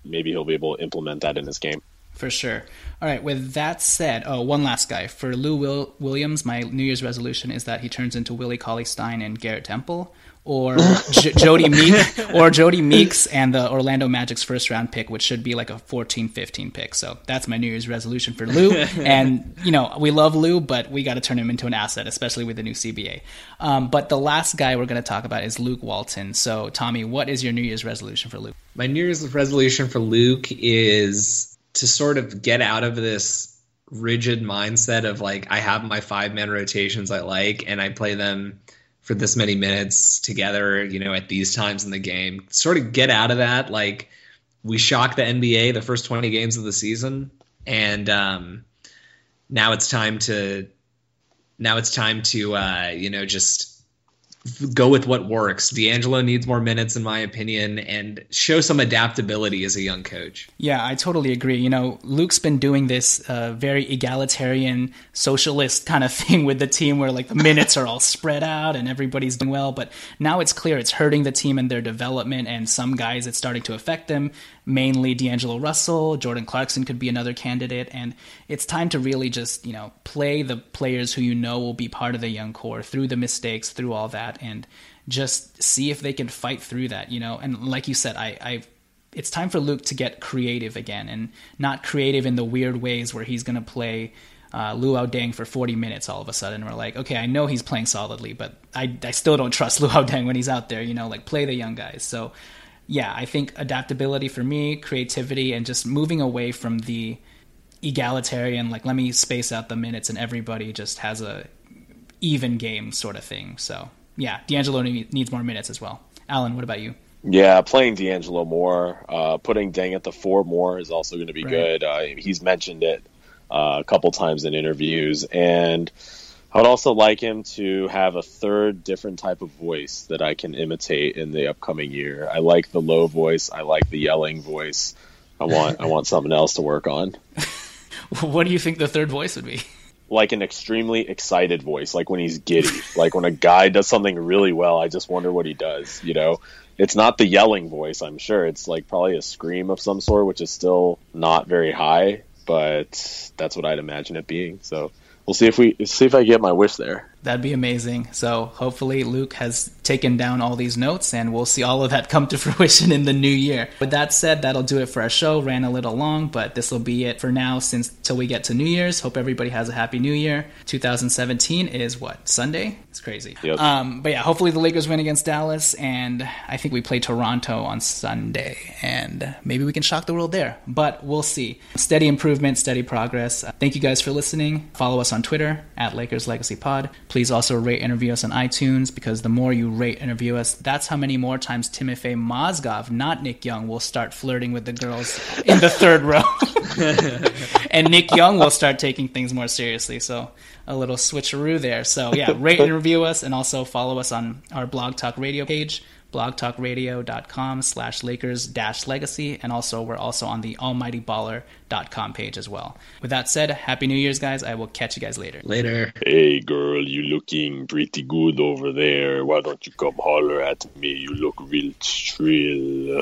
maybe he'll be able to implement that in his game. For sure. All right. With that said, oh, one last guy for Lou Will- Williams. My New Year's resolution is that he turns into Willie Cauley Stein and Garrett Temple, or *laughs* J- Jodie Meek, or Jodie Meeks and the Orlando Magic's first round pick, which should be like a 14-15 pick. So that's my New Year's resolution for Lou. *laughs* and you know, we love Lou, but we got to turn him into an asset, especially with the new CBA. Um, but the last guy we're going to talk about is Luke Walton. So Tommy, what is your New Year's resolution for Luke? My New Year's resolution for Luke is to sort of get out of this rigid mindset of like I have my five man rotations I like and I play them for this many minutes together, you know, at these times in the game. Sort of get out of that. Like we shocked the NBA the first 20 games of the season and um now it's time to now it's time to uh you know just go with what works. D'Angelo needs more minutes, in my opinion, and show some adaptability as a young coach. Yeah, I totally agree. You know, Luke's been doing this uh, very egalitarian, socialist kind of *laughs* thing with the team where like the minutes are all spread out and everybody's doing well. But now it's clear it's hurting the team and their development, and some guys it's starting to affect them mainly D'Angelo Russell. Jordan Clarkson could be another candidate. And it's time to really just, you know, play the players who you know will be part of the young core through the mistakes, through all that, and just see if they can fight through that, you know. And like you said, I, I it's time for Luke to get creative again and not creative in the weird ways where he's going to play uh, Luol Deng for 40 minutes all of a sudden. We're like, okay, I know he's playing solidly, but I, I still don't trust *laughs* Luol Deng when he's out there, you know, like play the young guys. So yeah, I think adaptability for me, creativity, and just moving away from the egalitarian, like let me space out the minutes and everybody just has a even game sort of thing. So yeah, D'Angelo needs more minutes as well. Alan, what about you? Yeah, playing D'Angelo more, uh, putting Deng at the four more is also going to be right. good. Uh, he's mentioned it uh, a couple times in interviews, and I would also like him to have a third different type of voice that I can imitate in the upcoming year. I like the low voice. I like the yelling voice. I want I want something else to work on. *laughs* what do you think the third voice would be? Like an extremely excited voice, like when he's giddy. like when a guy does something really well, I just wonder what he does, you know? It's not the yelling voice, I'm sure. It's like probably a scream of some sort, which is still not very high, but that's what I'd imagine it being. So we'll see if we see if I get my wish there. That'd be amazing. So hopefully Luke has taken down all these notes and we'll see all of that come to *laughs* fruition in the new year. With that said, that'll do it for our show. Ran a little long, but this will be it for now since till we get to New Year's. Hope everybody has a happy new year. 2017 is what? Sunday? It's crazy. Yep. Um, but yeah, hopefully the Lakers win against Dallas and I think we play Toronto on Sunday and maybe we can shock the world there. But we'll see. Steady improvement, steady progress. Thank you guys for listening. Follow us on Twitter at Lakers Legacy Pod. Please also rate and review us on iTunes because the more you rate and review us, that's how many more times Timofey Mozgov, not Nick Young, will start flirting with the girls in the third row. *laughs* and Nick Young will start taking things more seriously. So a little switcheroo there. So yeah, rate and review us and also follow us on our Blog Talk Radio page blogtalkradio.com slash Lakers dash legacy. And also, we're also on the almightyballer.com page as well. With that said, Happy New Year's, guys. I will catch you guys later. Later. Hey, girl, you looking pretty good over there. Why don't you come holler at me? You look real shrill.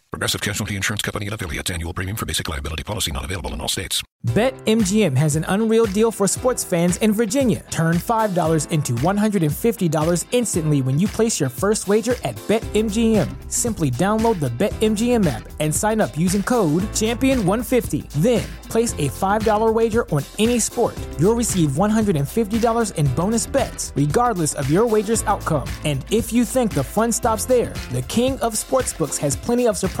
Progressive Casualty Insurance Company and affiliates. Annual premium for basic liability policy not available in all states. BetMGM has an unreal deal for sports fans in Virginia. Turn $5 into $150 instantly when you place your first wager at BetMGM. Simply download the BetMGM app and sign up using code Champion150. Then place a $5 wager on any sport. You'll receive $150 in bonus bets, regardless of your wager's outcome. And if you think the fun stops there, the King of Sportsbooks has plenty of surprises